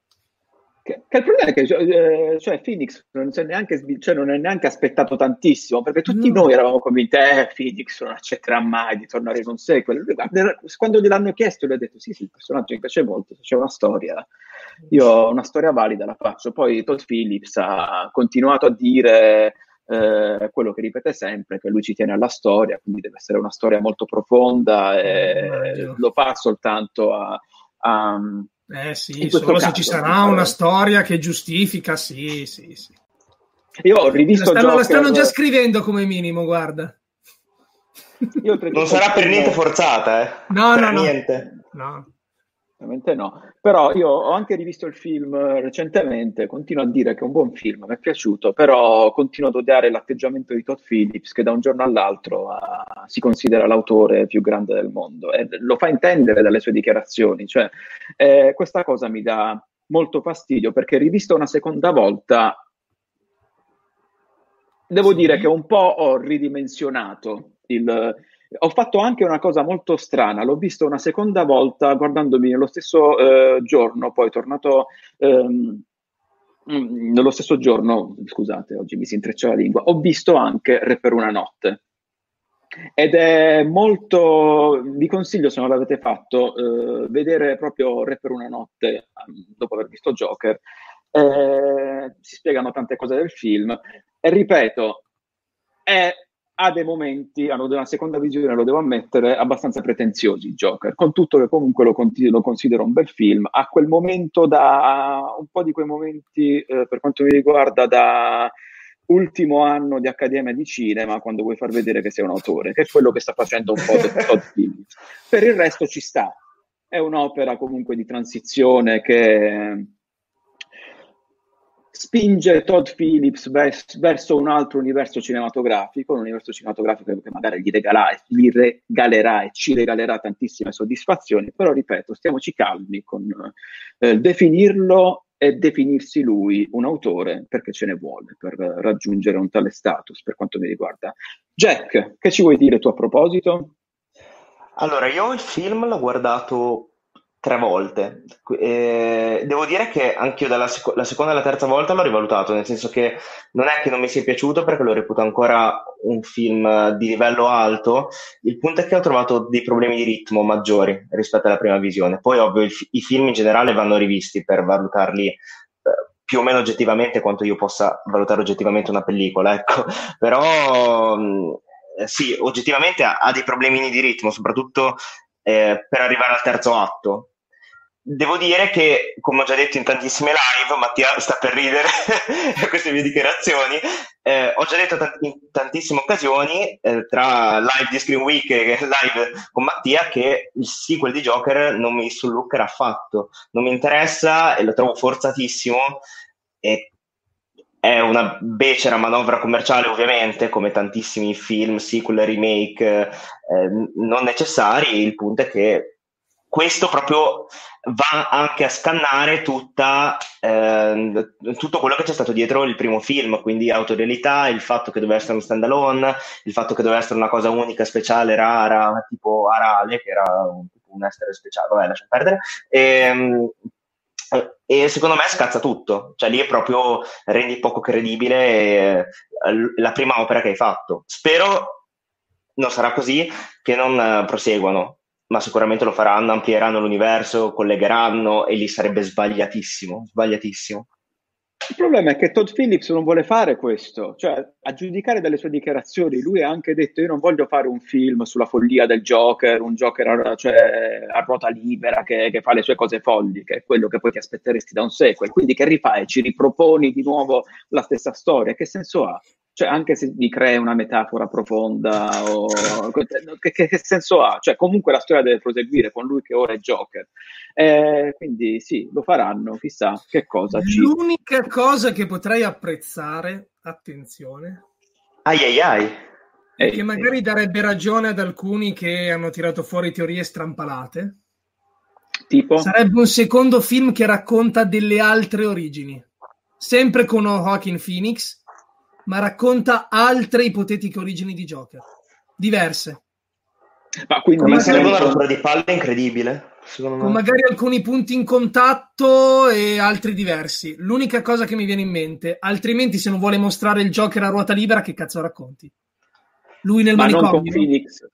Che, che il problema è che eh, cioè, Phoenix non, neanche, cioè, non è neanche aspettato tantissimo perché tutti no. noi eravamo convinti eh, Phoenix non accetterà mai di tornare con sequel. Quando gliel'hanno chiesto, lui ha detto: Sì, sì, il personaggio mi piace molto. C'è una storia, io ho una storia valida, la faccio. Poi Todd Phillips ha continuato a dire. Eh, quello che ripete sempre, che lui ci tiene alla storia, quindi deve essere una storia molto profonda e oh, lo fa soltanto a, a eh sì, solo caso, se ci sarà una storia che giustifica, sì, sì, sì. Io ho rivisto la stanno, Joker... la stanno già scrivendo come minimo, guarda. non sarà per niente forzata, eh? No, per no, niente. no. Ovviamente no, però io ho anche rivisto il film recentemente, continuo a dire che è un buon film, mi è piaciuto, però continuo ad odiare l'atteggiamento di Todd Phillips che da un giorno all'altro uh, si considera l'autore più grande del mondo e lo fa intendere dalle sue dichiarazioni, cioè eh, questa cosa mi dà molto fastidio perché rivisto una seconda volta devo sì. dire che un po' ho ridimensionato il, ho fatto anche una cosa molto strana, l'ho visto una seconda volta guardandomi nello stesso eh, giorno, poi tornato ehm, mm, nello stesso giorno, scusate, oggi mi si intreccia la lingua, ho visto anche Re per una notte. Ed è molto, vi consiglio se non l'avete fatto, eh, vedere proprio Re per una notte um, dopo aver visto Joker. Eh, si spiegano tante cose del film e ripeto, è ha dei momenti, hanno una seconda visione, lo devo ammettere, abbastanza pretenziosi Joker, con tutto che comunque lo, lo considero un bel film, a quel momento da, un po' di quei momenti eh, per quanto mi riguarda da ultimo anno di Accademia di Cinema, quando vuoi far vedere che sei un autore, che è quello che sta facendo un po' Todd Phillips. Per il resto ci sta, è un'opera comunque di transizione che spinge Todd Phillips vers- verso un altro universo cinematografico, un universo cinematografico che magari gli, regala, gli regalerà e ci regalerà tantissime soddisfazioni, però ripeto, stiamoci calmi con eh, definirlo e definirsi lui un autore perché ce ne vuole per raggiungere un tale status per quanto mi riguarda. Jack, che ci vuoi dire tu a proposito? Allora, io il film l'ho guardato tre volte. Eh, devo dire che anche io dalla seco- la seconda e la terza volta l'ho rivalutato, nel senso che non è che non mi sia piaciuto perché lo reputo ancora un film di livello alto, il punto è che ho trovato dei problemi di ritmo maggiori rispetto alla prima visione. Poi ovvio i, i film in generale vanno rivisti per valutarli eh, più o meno oggettivamente quanto io possa valutare oggettivamente una pellicola, ecco. Però mh, sì, oggettivamente ha, ha, dei problemini di ritmo, soprattutto eh, per arrivare al terzo atto. Devo dire che, come ho già detto in tantissime live, Mattia sta per ridere a queste mie dichiarazioni, eh, ho già detto t- in tantissime occasioni, eh, tra live di Screen Week e live con Mattia, che il sequel di Joker non mi sulluccherà affatto, non mi interessa e lo trovo forzatissimo e è una becera manovra commerciale ovviamente, come tantissimi film, sequel, remake eh, non necessari, il punto è che questo proprio va anche a scannare tutta, eh, tutto quello che c'è stato dietro il primo film, quindi autorialità, il fatto che doveva essere un standalone, il fatto che doveva essere una cosa unica, speciale, rara, tipo Arale, che era un, un essere speciale, vabbè, lascia perdere. E, ehm, e secondo me scazza tutto, cioè lì è proprio rendi poco credibile eh, la prima opera che hai fatto. Spero non sarà così, che non uh, proseguano, ma sicuramente lo faranno, amplieranno l'universo, collegheranno e lì sarebbe sbagliatissimo, sbagliatissimo. Il problema è che Todd Phillips non vuole fare questo, cioè a giudicare dalle sue dichiarazioni, lui ha anche detto io non voglio fare un film sulla follia del Joker, un Joker a, cioè, a ruota libera che, che, fa le sue cose folli, che è quello che poi ti aspetteresti da un sequel, quindi che rifai, ci riproponi di nuovo la stessa storia, che senso ha? Cioè, anche se mi crea una metafora profonda, o... che, che, che, senso ha? Cioè, comunque la storia deve proseguire con lui che ora è Joker. Eh, quindi sì, lo faranno, chissà che cosa. Ci... L'unica cosa che potrei apprezzare, attenzione, ai ai ai. È che magari darebbe ragione ad alcuni che hanno tirato fuori teorie strampalate. Tipo? Sarebbe un secondo film che racconta delle altre origini. Sempre con Joaquin Phoenix, ma racconta altre ipotetiche origini di Joker, diverse. Ma quindi Come sarebbe una rottura di palle incredibile. Con magari alcuni punti in contatto e altri diversi. L'unica cosa che mi viene in mente, altrimenti se non vuole mostrare il Joker a ruota libera, che cazzo racconti? Lui nel Ma manicomio. Non con Phoenix.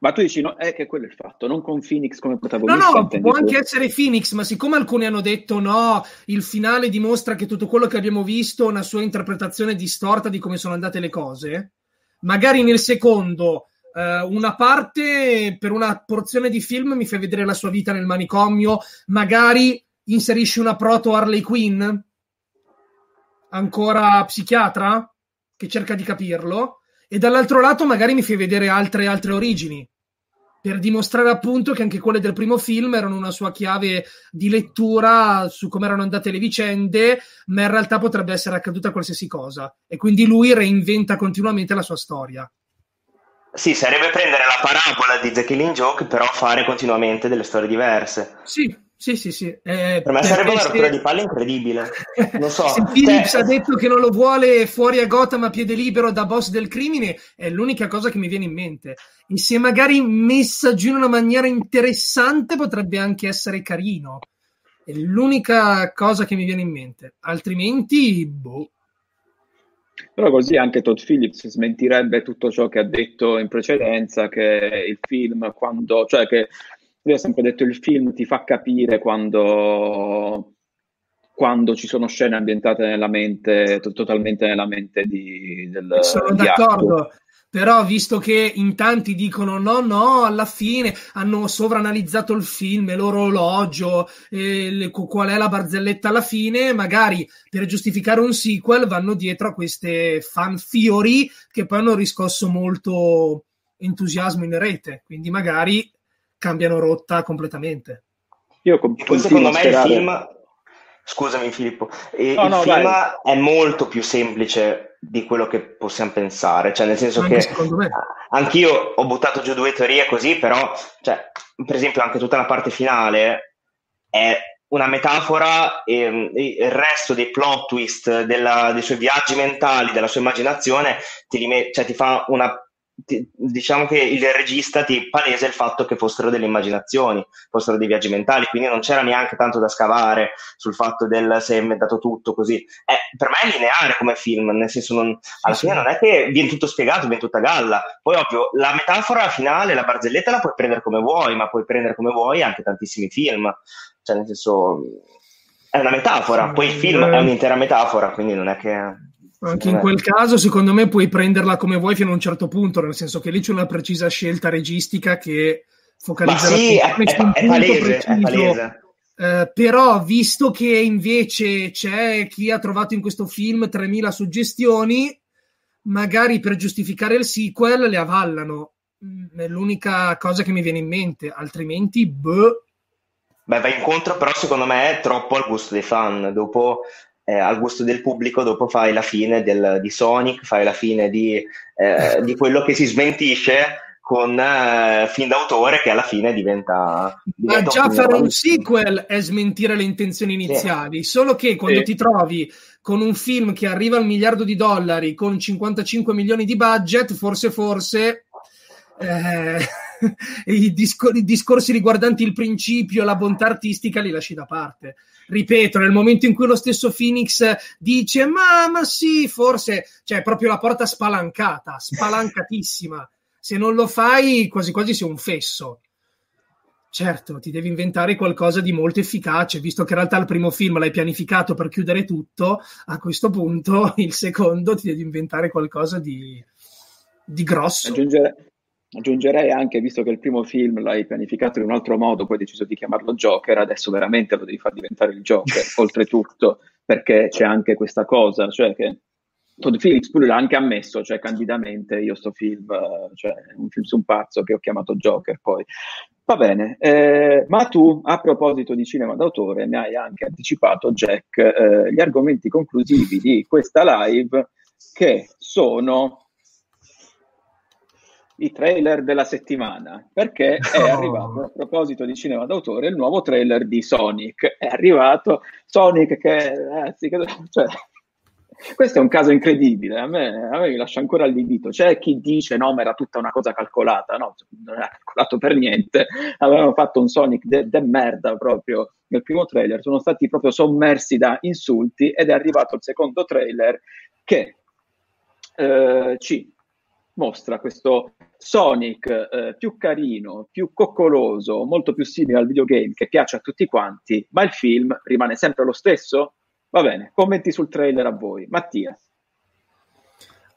Ma tu dici, no, è che quello è il fatto, non con Phoenix come protagonista. No, no, può anche tu. essere Phoenix, ma siccome alcuni hanno detto no, il finale dimostra che tutto quello che abbiamo visto è una sua interpretazione distorta di come sono andate le cose, magari nel secondo eh, una parte per una porzione di film mi fa vedere la sua vita nel manicomio, magari inserisci una proto Harley Quinn, ancora psichiatra, che cerca di capirlo e dall'altro lato magari mi fai vedere altre, altre origini per dimostrare appunto che anche quelle del primo film erano una sua chiave di lettura su come erano andate le vicende, ma in realtà potrebbe essere accaduta qualsiasi cosa e quindi lui reinventa continuamente la sua storia. Sì, sarebbe prendere la parabola di The Killing Joke, però fare continuamente delle storie diverse. Sì, sì, sì, sì. Eh, per me sarebbe una rottura se... di palle incredibile. Non so. se Phillips cioè... ha detto che non lo vuole fuori a Gotham a piede libero da boss del crimine, è l'unica cosa che mi viene in mente. E se magari messa giù in una maniera interessante potrebbe anche essere carino. È l'unica cosa che mi viene in mente. Altrimenti, boh. Però così anche Todd Phillips smentirebbe tutto ciò che ha detto in precedenza, che il film, quando, cioè che lui ha sempre detto il film ti fa capire quando, quando ci sono scene ambientate nella mente, to- totalmente nella mente di, del Sono di d'accordo. Atto. Però, visto che in tanti dicono no, no, alla fine hanno sovranalizzato il film l'orologio, e le, qual è la barzelletta alla fine, magari per giustificare un sequel vanno dietro a queste fan theory che poi hanno riscosso molto entusiasmo in rete. Quindi magari cambiano rotta completamente. Io com- secondo me il film Scusami Filippo, e no, il no, film vai. è molto più semplice di quello che possiamo pensare, cioè nel senso anche che anch'io ho buttato giù due teorie così, però cioè, per esempio anche tutta la parte finale è una metafora e, e il resto dei plot twist della, dei suoi viaggi mentali, della sua immaginazione ti, cioè, ti fa una diciamo che il regista ti palesa il fatto che fossero delle immaginazioni, fossero dei viaggi mentali, quindi non c'era neanche tanto da scavare sul fatto del se è inventato tutto così. Eh, per me è lineare come film, nel senso non, alla fine non è che viene tutto spiegato, viene tutta galla. Poi ovvio, la metafora finale, la barzelletta la puoi prendere come vuoi, ma puoi prendere come vuoi anche tantissimi film. Cioè, nel senso, è una metafora, poi il film è un'intera metafora, quindi non è che... Anche in quel caso, secondo me, puoi prenderla come vuoi fino a un certo punto, nel senso che lì c'è una precisa scelta registica che focalizza Ma sì, è, è, è, palese, è palese. Eh, però, visto che invece c'è chi ha trovato in questo film 3000 suggestioni, magari per giustificare il sequel le avallano. Mm, è l'unica cosa che mi viene in mente, altrimenti, boh. Beh, va incontro, però secondo me è troppo al gusto dei fan. Dopo eh, al gusto del pubblico, dopo fai la fine del, di Sonic, fai la fine di, eh, di quello che si smentisce con eh, film d'autore che alla fine diventa... diventa Ma già fare un sequel è smentire le intenzioni iniziali, sì. solo che quando sì. ti trovi con un film che arriva al miliardo di dollari con 55 milioni di budget, forse forse... Eh, i, discor- i, discorsi riguardanti il principio, la bontà artistica li lasci da parte. Ripeto, nel momento in cui lo stesso Phoenix dice: Ma, ma sì, forse cioè, proprio la porta spalancata, spalancatissima. Se non lo fai, quasi quasi sei un fesso. Certo, ti devi inventare qualcosa di molto efficace, visto che in realtà il primo film l'hai pianificato per chiudere tutto, a questo punto il secondo ti devi inventare qualcosa di, di grosso. Aggiungere, Aggiungerei anche, visto che il primo film l'hai pianificato in un altro modo, poi hai deciso di chiamarlo Joker, adesso veramente lo devi far diventare il Joker, oltretutto, perché c'è anche questa cosa, cioè che Todd Phillips pure l'ha anche ammesso, cioè candidamente, io sto film, cioè un film su un pazzo che ho chiamato Joker poi. Va bene, eh, ma tu a proposito di cinema d'autore mi hai anche anticipato, Jack, eh, gli argomenti conclusivi di questa live che sono i trailer della settimana perché è arrivato a proposito di cinema d'autore il nuovo trailer di Sonic. È arrivato Sonic che ragazzi che, cioè, questo è un caso incredibile. A me, a me mi lascia ancora allibito c'è chi dice no ma era tutta una cosa calcolata. No non era calcolato per niente. Avevano fatto un Sonic de, de merda proprio nel primo trailer. Sono stati proprio sommersi da insulti ed è arrivato il secondo trailer che eh, ci mostra questo Sonic eh, più carino, più coccoloso, molto più simile al videogame che piace a tutti quanti, ma il film rimane sempre lo stesso? Va bene, commenti sul trailer a voi. Mattia.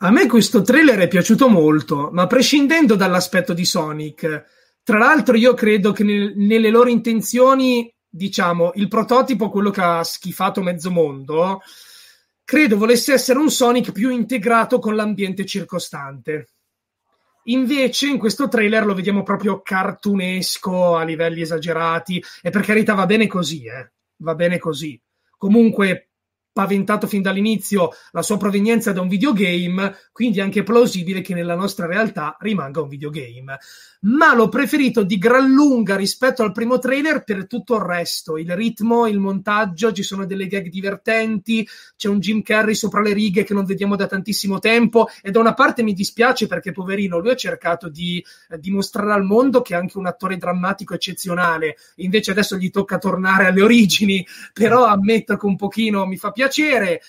A me questo trailer è piaciuto molto, ma prescindendo dall'aspetto di Sonic, tra l'altro io credo che nel, nelle loro intenzioni, diciamo, il prototipo, quello che ha schifato mezzo mondo, credo volesse essere un Sonic più integrato con l'ambiente circostante. Invece in questo trailer lo vediamo proprio cartunesco a livelli esagerati e per carità va bene così, eh? va bene così. Comunque paventato fin dall'inizio la sua provenienza da un videogame, quindi è anche plausibile che nella nostra realtà rimanga un videogame. Ma l'ho preferito di gran lunga rispetto al primo trailer per tutto il resto, il ritmo, il montaggio, ci sono delle gag divertenti, c'è un Jim Carrey sopra le righe che non vediamo da tantissimo tempo e da una parte mi dispiace perché poverino, lui ha cercato di eh, dimostrare al mondo che è anche un attore drammatico eccezionale, invece adesso gli tocca tornare alle origini, però ammetto che un pochino mi fa piacere piacere.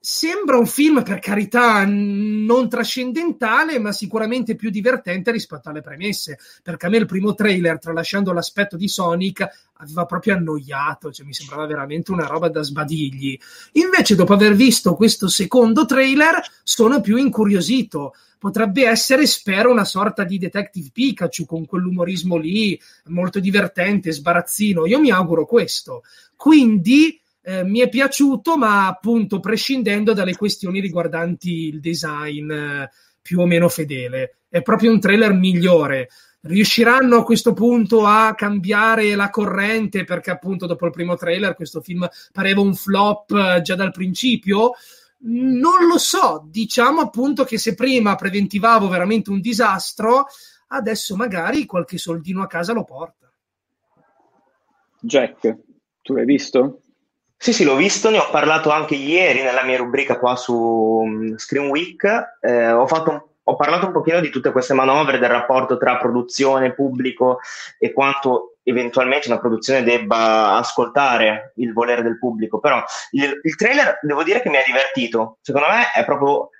Sembra un film, per carità, non trascendentale, ma sicuramente più divertente rispetto alle premesse. Perché a me il primo trailer, tralasciando l'aspetto di Sonic, aveva proprio annoiato, cioè mi sembrava veramente una roba da sbadigli. Invece, dopo aver visto questo secondo trailer, sono più incuriosito. Potrebbe essere, spero, una sorta di Detective Pikachu con quell'umorismo lì, molto divertente, sbarazzino. Io mi auguro questo. Quindi eh, mi è piaciuto, ma appunto prescindendo dalle questioni riguardanti il design eh, più o meno fedele. È proprio un trailer migliore. riusciranno a questo punto a cambiare la corrente perché appunto dopo il primo trailer questo film pareva un flop eh, già dal principio non lo so diciamo appunto che se prima preventivavo veramente un disastro adesso magari qualche soldino a casa lo porta Jack tu l'hai visto? Sì, sì, l'ho visto, ne ho parlato anche ieri nella mia rubrica qua su mm, Screen Week. Eh, ho fatto ho parlato un pochino di tutte queste manovre, del rapporto tra produzione, pubblico e quanto eventualmente una produzione debba ascoltare il volere del pubblico, però il, il trailer devo dire che mi ha divertito, secondo me è proprio,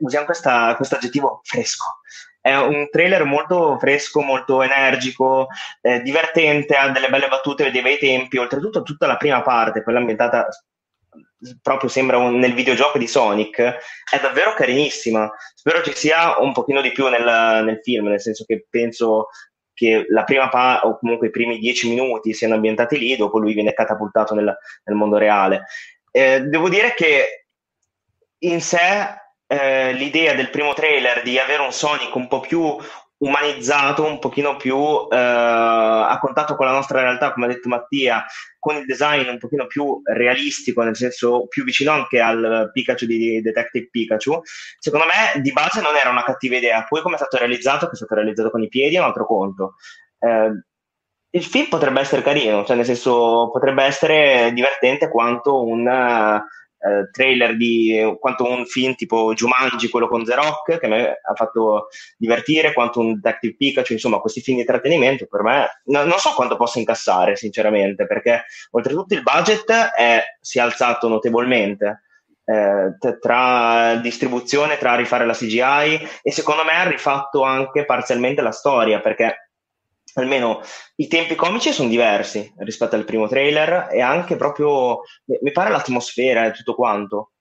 usiamo questo aggettivo, fresco, è un trailer molto fresco, molto energico, eh, divertente, ha delle belle battute, dei bei tempi, oltretutto tutta la prima parte, quella ambientata proprio sembra un, nel videogioco di Sonic, è davvero carinissima. Spero ci sia un pochino di più nel, nel film, nel senso che penso che la prima parte, o comunque i primi dieci minuti siano ambientati lì, dopo lui viene catapultato nel, nel mondo reale. Eh, devo dire che in sé eh, l'idea del primo trailer di avere un Sonic un po' più umanizzato, un pochino più eh, a contatto con la nostra realtà, come ha detto Mattia, con il design un pochino più realistico, nel senso più vicino anche al Pikachu di Detective Pikachu, secondo me di base non era una cattiva idea. Poi come è stato realizzato, che è stato realizzato con i piedi, è un altro conto. Eh, il film potrebbe essere carino, cioè nel senso potrebbe essere divertente quanto un eh, trailer di quanto un film tipo Jumanji, quello con The Rock, che me ha fatto divertire, quanto un Detective Pikachu, insomma, questi film di intrattenimento per me no, non so quanto possa incassare, sinceramente, perché oltretutto il budget è, si è alzato notevolmente. Eh, tra distribuzione, tra rifare la CGI e secondo me ha rifatto anche parzialmente la storia perché almeno i tempi comici sono diversi rispetto al primo trailer e anche proprio, mi pare l'atmosfera e tutto quanto.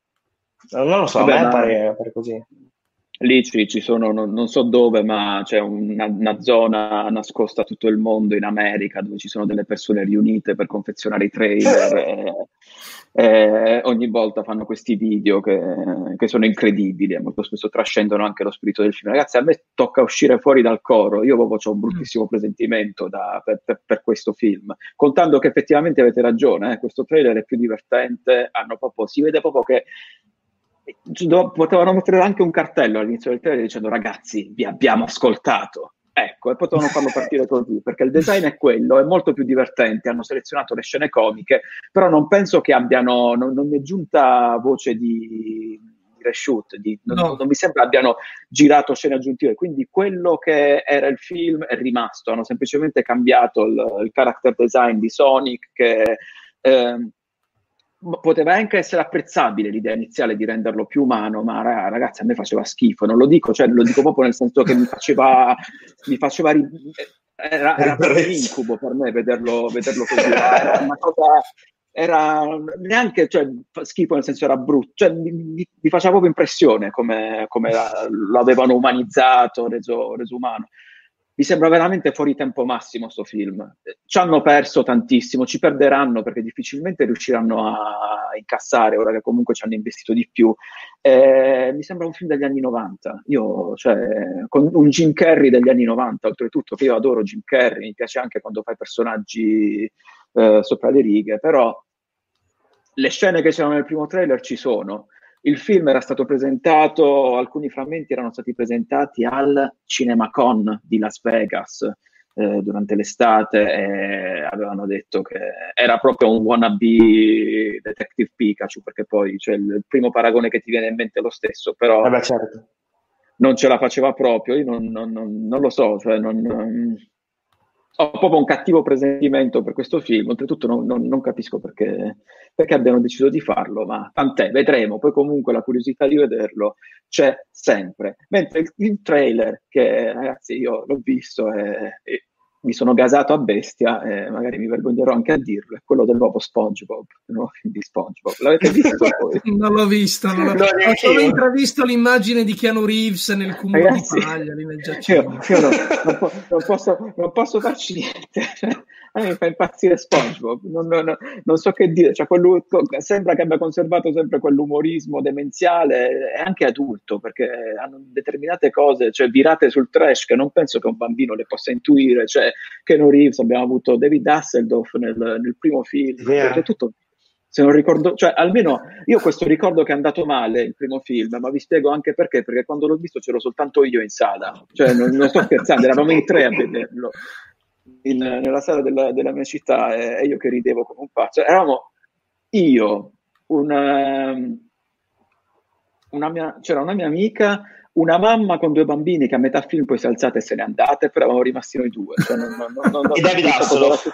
Non lo so, Vabbè, a me pare, pare, così. Lì ci, ci sono, non, non, so dove, ma c'è una, una, zona nascosta a tutto il mondo in America dove ci sono delle persone riunite per confezionare i trailer. e, e ogni volta fanno questi video che, che, sono incredibili e molto spesso trascendono anche lo spirito del film. Ragazzi, a me tocca uscire fuori dal coro. Io proprio ho un bruttissimo mm. presentimento da, per, per, per, questo film, contando che effettivamente avete ragione. Eh, questo trailer è più divertente. Proprio, si vede proprio che potevano mettere anche un cartello all'inizio del trailer dicendo ragazzi vi abbiamo ascoltato ecco e potevano farlo partire così perché il design è quello è molto più divertente hanno selezionato le scene comiche però non penso che abbiano non, non mi è giunta voce di, di reshoot di, non, no. non, mi sembra abbiano girato scene aggiuntive quindi quello che era il film è rimasto hanno semplicemente cambiato il, il character design di Sonic che eh, poteva anche essere apprezzabile l'idea iniziale di renderlo più umano, ma ragazzi a me faceva schifo, non lo dico, cioè lo dico proprio nel senso che mi faceva, mi faceva ri- era, era un incubo per me vederlo, vederlo così, era una cosa, era neanche cioè, schifo nel senso era brutto, cioè, mi, mi, faceva proprio impressione come, come lo avevano umanizzato, reso, reso umano mi sembra veramente fuori tempo massimo sto film. Ci hanno perso tantissimo, ci perderanno perché difficilmente riusciranno a incassare ora che comunque ci hanno investito di più. Eh, mi sembra un film degli anni 90. Io, cioè, con un Jim Carrey degli anni 90, oltretutto, che io adoro Jim Carrey, mi piace anche quando fai personaggi eh, sopra le righe, però le scene che c'erano nel primo trailer ci sono il film era stato presentato, alcuni frammenti erano stati presentati al CinemaCon di Las Vegas eh, durante l'estate e avevano detto che era proprio un wannabe Detective Pikachu, perché poi cioè, il primo paragone che ti viene in mente è lo stesso, però eh beh, certo. non ce la faceva proprio, io non, non, non, non lo so, cioè non ho proprio un cattivo presentimento per questo film, oltretutto non, non, non capisco perché, perché, abbiano deciso di farlo, ma tant'è, vedremo, poi comunque la curiosità di vederlo c'è sempre. Mentre il, il trailer, che ragazzi io l'ho visto e, e mi sono gasato a bestia e magari mi vergognerò anche a dirlo, è quello del nuovo SpongeBob, il nuovo film di SpongeBob. L'avete visto voi? non l'ho visto, non l'ho... No, ho solo intravisto l'immagine di Keanu Reeves nel cumulo Ragazzi, di paglia lì nel Io, io non, non, po- non, posso, non posso farci niente. A me mi fa impazzire SpongeBob, non, non, non so che dire, cioè, quello, sembra che abbia conservato sempre quell'umorismo demenziale, è anche adulto, perché hanno determinate cose, cioè virate sul trash, che non penso che un bambino le possa intuire, cioè Ken Reeves, abbiamo avuto David Hasselhoff nel, nel primo film, yeah. cioè, tutto. Se non ricordo, cioè almeno io questo ricordo che è andato male il primo film, ma vi spiego anche perché, perché quando l'ho visto c'ero soltanto io in sala, cioè non, non sto scherzando, eravamo in tre a vederlo in, nella sala della, della mia città e, e, io che ridevo come un pazzo, eravamo io, una, una mia, c'era una mia amica, una mamma con due bambini che a metà film poi si è alzata e se n'è andata, però eravamo rimasti noi due. Cioè non, non, non, e David Hasselhoff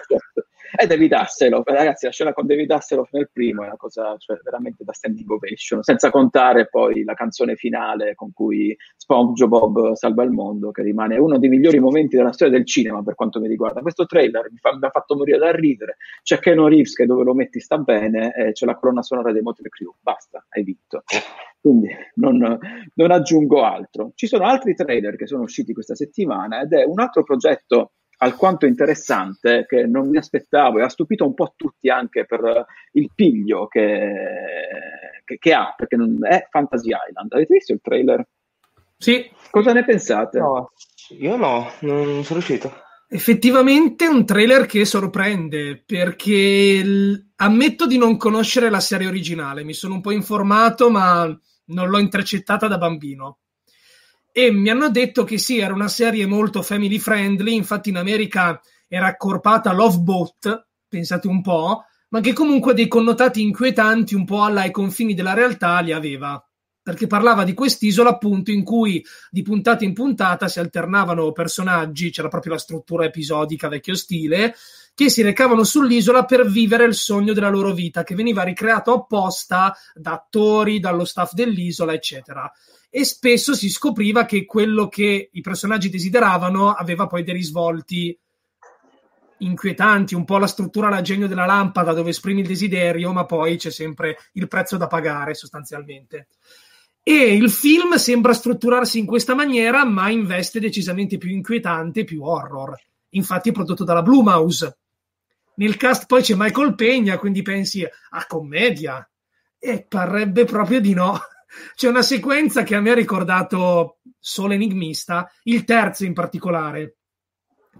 e David Hasselhoff, ragazzi, la scena con David Hasselhoff nel primo è una cosa cioè, veramente da standing ovation, senza contare poi la canzone finale con cui SpongeBob salva il mondo, che rimane uno dei migliori momenti della storia del cinema per quanto mi riguarda. Questo trailer mi, fa, mi ha fatto morire da ridere. C'è Ken Reeves che dove lo metti sta bene, e c'è la colonna sonora dei Motley Crew. Basta, hai vinto. Quindi non, non aggiungo altro. Ci sono altri trailer che sono usciti questa settimana ed è un altro progetto alquanto interessante che non mi aspettavo e ha stupito un po' tutti anche per il piglio che, che, che ha, perché non è Fantasy Island. Avete visto il trailer? Sì. Cosa ne pensate? No, io no, non sono riuscito. Effettivamente è un trailer che sorprende perché l- ammetto di non conoscere la serie originale, mi sono un po' informato ma non l'ho intercettata da bambino e mi hanno detto che sì, era una serie molto family friendly, infatti in America era accorpata Love Boat, pensate un po', ma che comunque dei connotati inquietanti un po' alla ai confini della realtà li aveva. Perché parlava di quest'isola appunto in cui di puntata in puntata si alternavano personaggi, c'era proprio la struttura episodica vecchio stile, che si recavano sull'isola per vivere il sogno della loro vita, che veniva ricreato apposta da attori, dallo staff dell'isola, eccetera e spesso si scopriva che quello che i personaggi desideravano aveva poi dei risvolti inquietanti, un po' la struttura la genio della lampada dove esprimi il desiderio, ma poi c'è sempre il prezzo da pagare sostanzialmente. E il film sembra strutturarsi in questa maniera, ma investe decisamente più inquietante, più horror. Infatti è prodotto dalla Blue Mouse. Nel cast poi c'è Michael Pegna, quindi pensi a commedia. E parrebbe proprio di no. C'è una sequenza che a me ha ricordato Solo Enigmista, il terzo in particolare,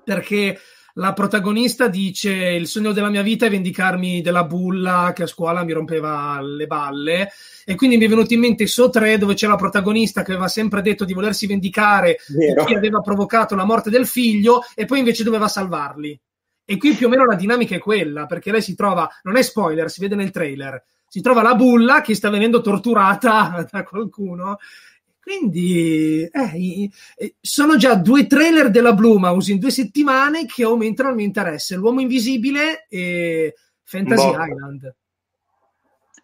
perché la protagonista dice il sogno della mia vita è vendicarmi della bulla che a scuola mi rompeva le balle e quindi mi è venuto in mente So 3 dove c'è la protagonista che aveva sempre detto di volersi vendicare Vero. di chi aveva provocato la morte del figlio e poi invece doveva salvarli. E qui più o meno la dinamica è quella, perché lei si trova, non è spoiler, si vede nel trailer, si trova la bulla che sta venendo torturata da qualcuno. Quindi eh, sono già due trailer della Blue Mouse in due settimane che aumentano il mio interesse: L'uomo invisibile e Fantasy boh. Island.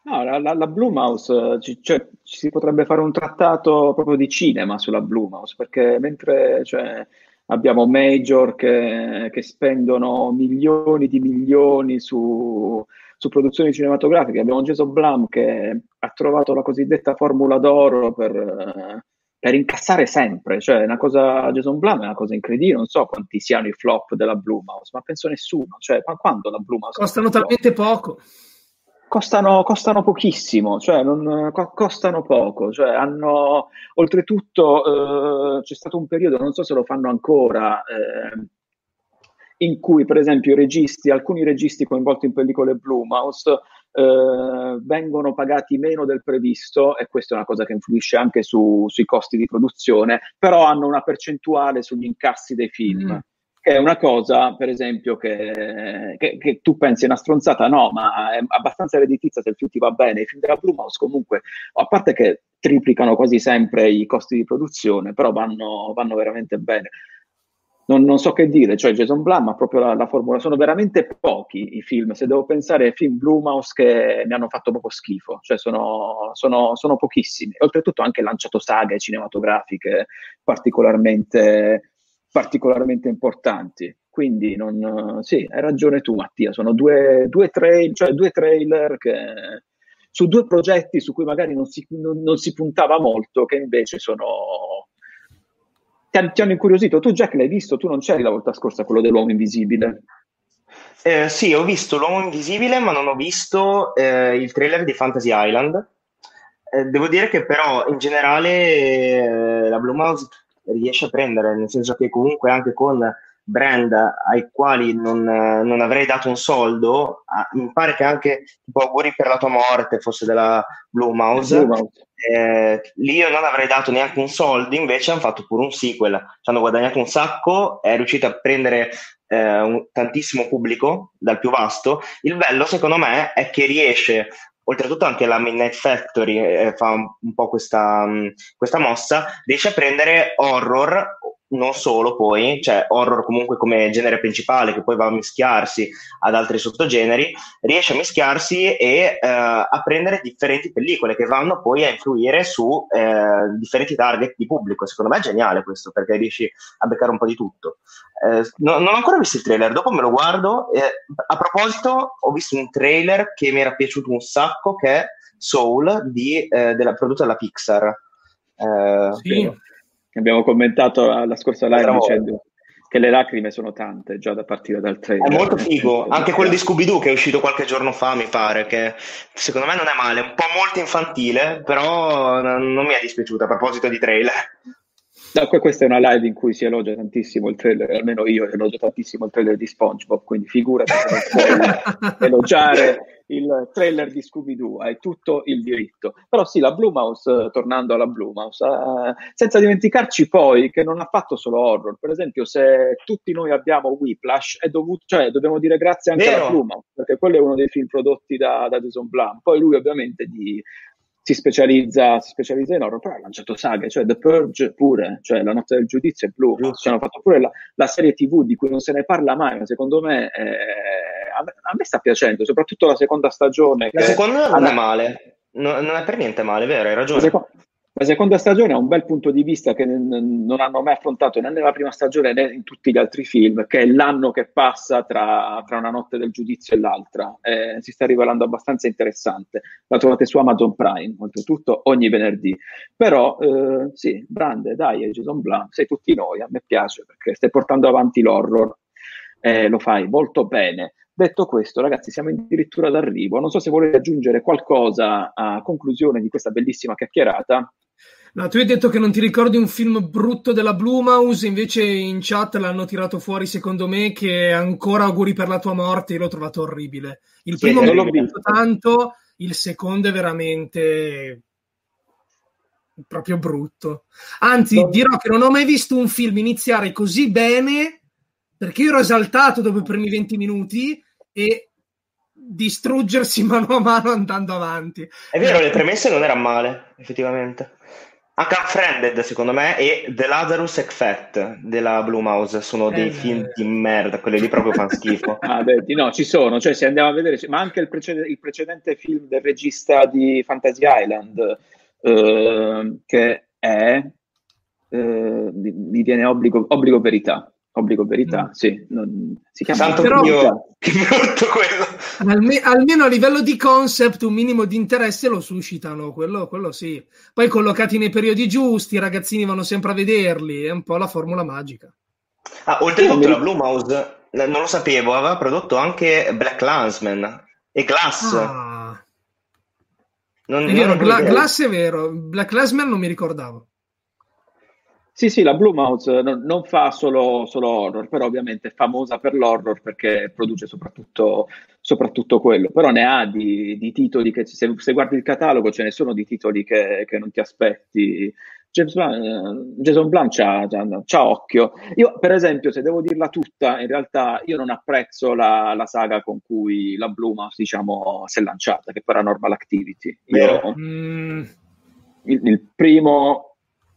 No, la, la, la Blue Mouse, ci, cioè, ci, si potrebbe fare un trattato proprio di cinema sulla Blue Mouse, perché mentre cioè, abbiamo major che, che, spendono milioni di milioni su, su produzioni cinematografiche. Abbiamo Jason Blum che ha trovato la cosiddetta formula d'oro per, per incassare sempre. Cioè, una cosa, Jason Blum è una cosa incredibile. Non so quanti siano i flop della Blue Mouse, ma penso nessuno. Cioè, quando la Blue Mouse costano talmente poco. Costano, costano, pochissimo, cioè non, costano poco, cioè hanno, oltretutto eh, c'è stato un periodo, non so se lo fanno ancora, eh, in cui per esempio registi, alcuni registi coinvolti in pellicole Blue Mouse eh, vengono pagati meno del previsto e questa è una cosa che influisce anche su, sui costi di produzione, però hanno una percentuale sugli incassi dei film. Mm. Che è una cosa, per esempio, che, che, che, tu pensi è una stronzata, no, ma è abbastanza redditizia se il film ti va bene. I film della Blue Mouse, comunque, a parte che triplicano quasi sempre i costi di produzione, però vanno, vanno veramente bene non, non, so che dire, cioè Jason Blum ha proprio la, la, formula, sono veramente pochi i film, se devo pensare ai film Blumhouse che mi hanno fatto proprio schifo, cioè sono, sono, sono pochissimi, oltretutto anche lanciato saghe cinematografiche particolarmente, particolarmente importanti, quindi non, sì, hai ragione tu Mattia, sono due, due, tra- cioè due trailer che, su due progetti su cui magari non si, non, non si puntava molto, che invece sono ti, ti hanno incuriosito. Tu, Jack, l'hai visto? Tu non c'eri la volta scorsa quello dell'uomo invisibile. Eh, sì, ho visto L'Uomo Invisibile, ma non ho visto eh, il trailer di Fantasy Island. Eh, devo dire che però in generale eh, la Blumhouse riesce a prendere, nel senso che comunque anche con brand ai quali non, non avrei dato un soldo, mi pare che anche tipo auguri per la tua morte fosse della Blumhouse, Blumhouse. Eh, lì io non avrei dato neanche un soldo, invece hanno fatto pure un sequel, ci hanno guadagnato un sacco, è riuscito a prendere eh, un, tantissimo pubblico dal più vasto. Il bello secondo me è che riesce oltretutto anche la Midnight Factory eh, fa un, un po' questa, um, questa, mossa, riesce a prendere horror non solo poi, cioè horror comunque come genere principale che poi va a mischiarsi ad altri sottogeneri, riesce a mischiarsi e eh, a prendere differenti pellicole che vanno poi a influire su eh, differenti target di pubblico. Secondo me è geniale questo perché riesci a beccare un po' di tutto. Eh, no, non ho ancora visto il trailer, dopo me lo guardo. a proposito, ho visto un trailer che mi era piaciuto un sacco che è Soul di, eh, della, prodotta dalla Pixar. Eh, sì abbiamo commentato la scorsa live dicendo che le lacrime sono tante già da partire dal trailer. È molto figo, anche quello di Scooby-Doo che è uscito qualche giorno fa, mi pare, che secondo me non è male, un po' molto infantile, però non mi è dispiaciuto a proposito di trailer. No, questa è una live in cui si elogia tantissimo il trailer, almeno io elogio tantissimo il trailer di SpongeBob, quindi figurati se non puoi elogiare il trailer di Scooby-Doo, hai tutto il diritto. Però sì, la Blumhouse, tornando alla Blumhouse, eh, senza dimenticarci poi che non ha fatto solo horror, per esempio se tutti noi abbiamo Whiplash, è dovuto, cioè, dobbiamo dire grazie anche Vero. alla Blumhouse, perché quello è uno dei film prodotti da, da Jason Blum, poi lui ovviamente di si specializza, si specializza in horror, però ha lanciato saghe, cioè The Purge pure, cioè La notte del giudizio e Blue, ci hanno fatto pure la, la, serie TV di cui non se ne parla mai, ma secondo me, eh, a, me a, me sta piacendo, soprattutto la seconda stagione. La seconda non è male, no, non è per niente male, vero, hai ragione. La, la seconda stagione ha un bel punto di vista che n- non hanno mai affrontato né nella prima stagione né in tutti gli altri film, che è l'anno che passa tra, tra una notte del giudizio e l'altra. Eh, si sta rivelando abbastanza interessante. La trovate su Amazon Prime, oltretutto ogni venerdì. Però eh, sì, grande, dai, Jason Blum, sei tutti noi, a me piace perché stai portando avanti l'horror. Eh, lo fai molto bene. Detto questo, ragazzi, siamo addirittura d'arrivo. Non so se volete aggiungere qualcosa a conclusione di questa bellissima chiacchierata. No, tu hai detto che non ti ricordi un film brutto della Blumhouse, invece in chat l'hanno tirato fuori secondo me che ancora auguri per la tua morte, io l'ho trovato orribile. Il sì, primo l'ho visto tanto, il secondo è veramente proprio brutto. Anzi, no. dirò che non ho mai visto un film iniziare così bene perché io ero esaltato dopo i primi 20 minuti e distruggersi mano a mano andando avanti. È vero, le premesse non erano male, effettivamente. Anche Unfriended, secondo me, e The Lazarus Effect della Blumhouse sono dei eh, film di merda, quelli lì proprio fanno schifo. ah, beh, no, ci sono, cioè se andiamo a vedere, ma anche il, preced- il precedente film del regista di Fantasy Island, eh, che è, eh, mi viene obbligo, obbligo verità, obbligo verità, mm. sì, non, si chiama Santo Però, Dio, che brutto quello. Alme- almeno a livello di concept un minimo di interesse lo suscitano, quello, quello sì. Poi collocati nei periodi giusti, i ragazzini vanno sempre a vederli, è un po' la formula magica. Ah, oltretutto la Blumhouse, non lo sapevo, aveva prodotto anche Black Landsman e Glass. Ah. Non, è vero, Gla- Glass è vero, Black Landsman non mi ricordavo. Sì, sì, la Blumhouse non, non fa solo, solo, horror, però ovviamente è famosa per l'horror perché produce soprattutto, soprattutto quello, però ne ha di, di titoli che se, se, guardi il catalogo ce ne sono di titoli che, che non ti aspetti. Blum, Jason Blum c'ha, c'ha, c'ha, occhio. Io, per esempio, se devo dirla tutta, in realtà io non apprezzo la, la saga con cui la Blumhouse, diciamo, si è lanciata, che è Paranormal Activity. Io, mm. il, il primo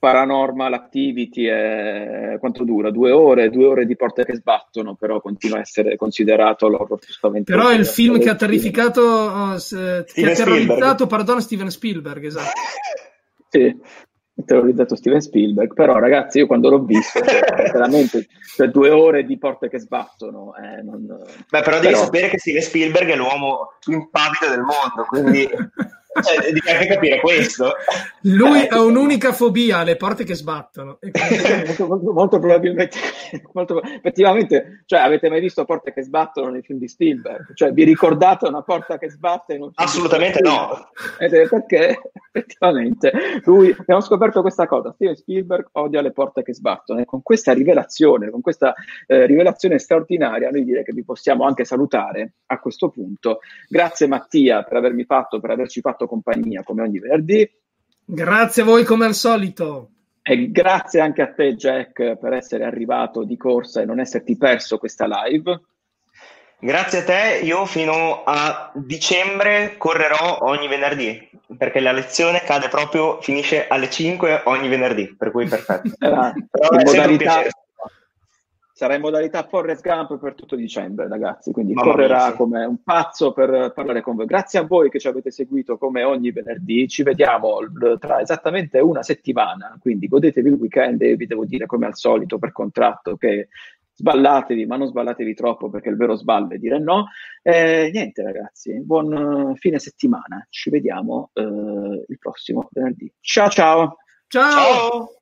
Paranormal Activity è quanto dura? Due ore, due ore di porte che sbattono, però continua a essere considerato l'horror più spaventoso. Però è il film che ha terrificato, oh, se, che ha terrorizzato, perdono, Steven Spielberg, esatto. sì, ha terrorizzato Steven Spielberg, però ragazzi io quando l'ho visto, cioè, veramente, cioè, due ore di porte che sbattono. Eh, non... Beh, però devi però... sapere che Steven Spielberg è l'uomo più impavido del mondo, quindi... cioè, devi anche capire questo. Lui ha un'unica fobia, le porte che sbattono. molto, molto, molto, probabilmente, molto, effettivamente, cioè, avete mai visto porte che sbattono nei film di Spielberg? Cioè, vi ricordate una porta che sbatte in un film Assolutamente no. Perché effettivamente lui, abbiamo scoperto questa cosa, Steven Spielberg odia le porte che sbattono e con questa rivelazione, con questa eh, rivelazione straordinaria, noi direi che vi possiamo anche salutare a questo punto. Grazie Mattia per avermi fatto, per averci fatto compagnia come ogni venerdì. Grazie a voi come al solito. E grazie anche a te, Jack, per essere arrivato di corsa e non esserti perso questa live. Grazie a te, io fino a dicembre correrò ogni venerdì, perché la lezione cade proprio, finisce alle 5 ogni venerdì, per cui perfetto. Però in modalità, sarà in modalità Forrest Gump per tutto dicembre, ragazzi. Quindi Mamma correrà mia, come un pazzo per parlare con voi. Grazie a voi che ci avete seguito come ogni venerdì. Ci vediamo tra esattamente una settimana. Quindi godetevi il weekend e vi devo dire, come al solito, per contratto, che sballatevi, ma non sballatevi troppo perché il vero sballo è dire no. Eh, niente, ragazzi, buon fine settimana. Ci vediamo eh, il prossimo venerdì. Ciao, ciao. Ciao. ciao.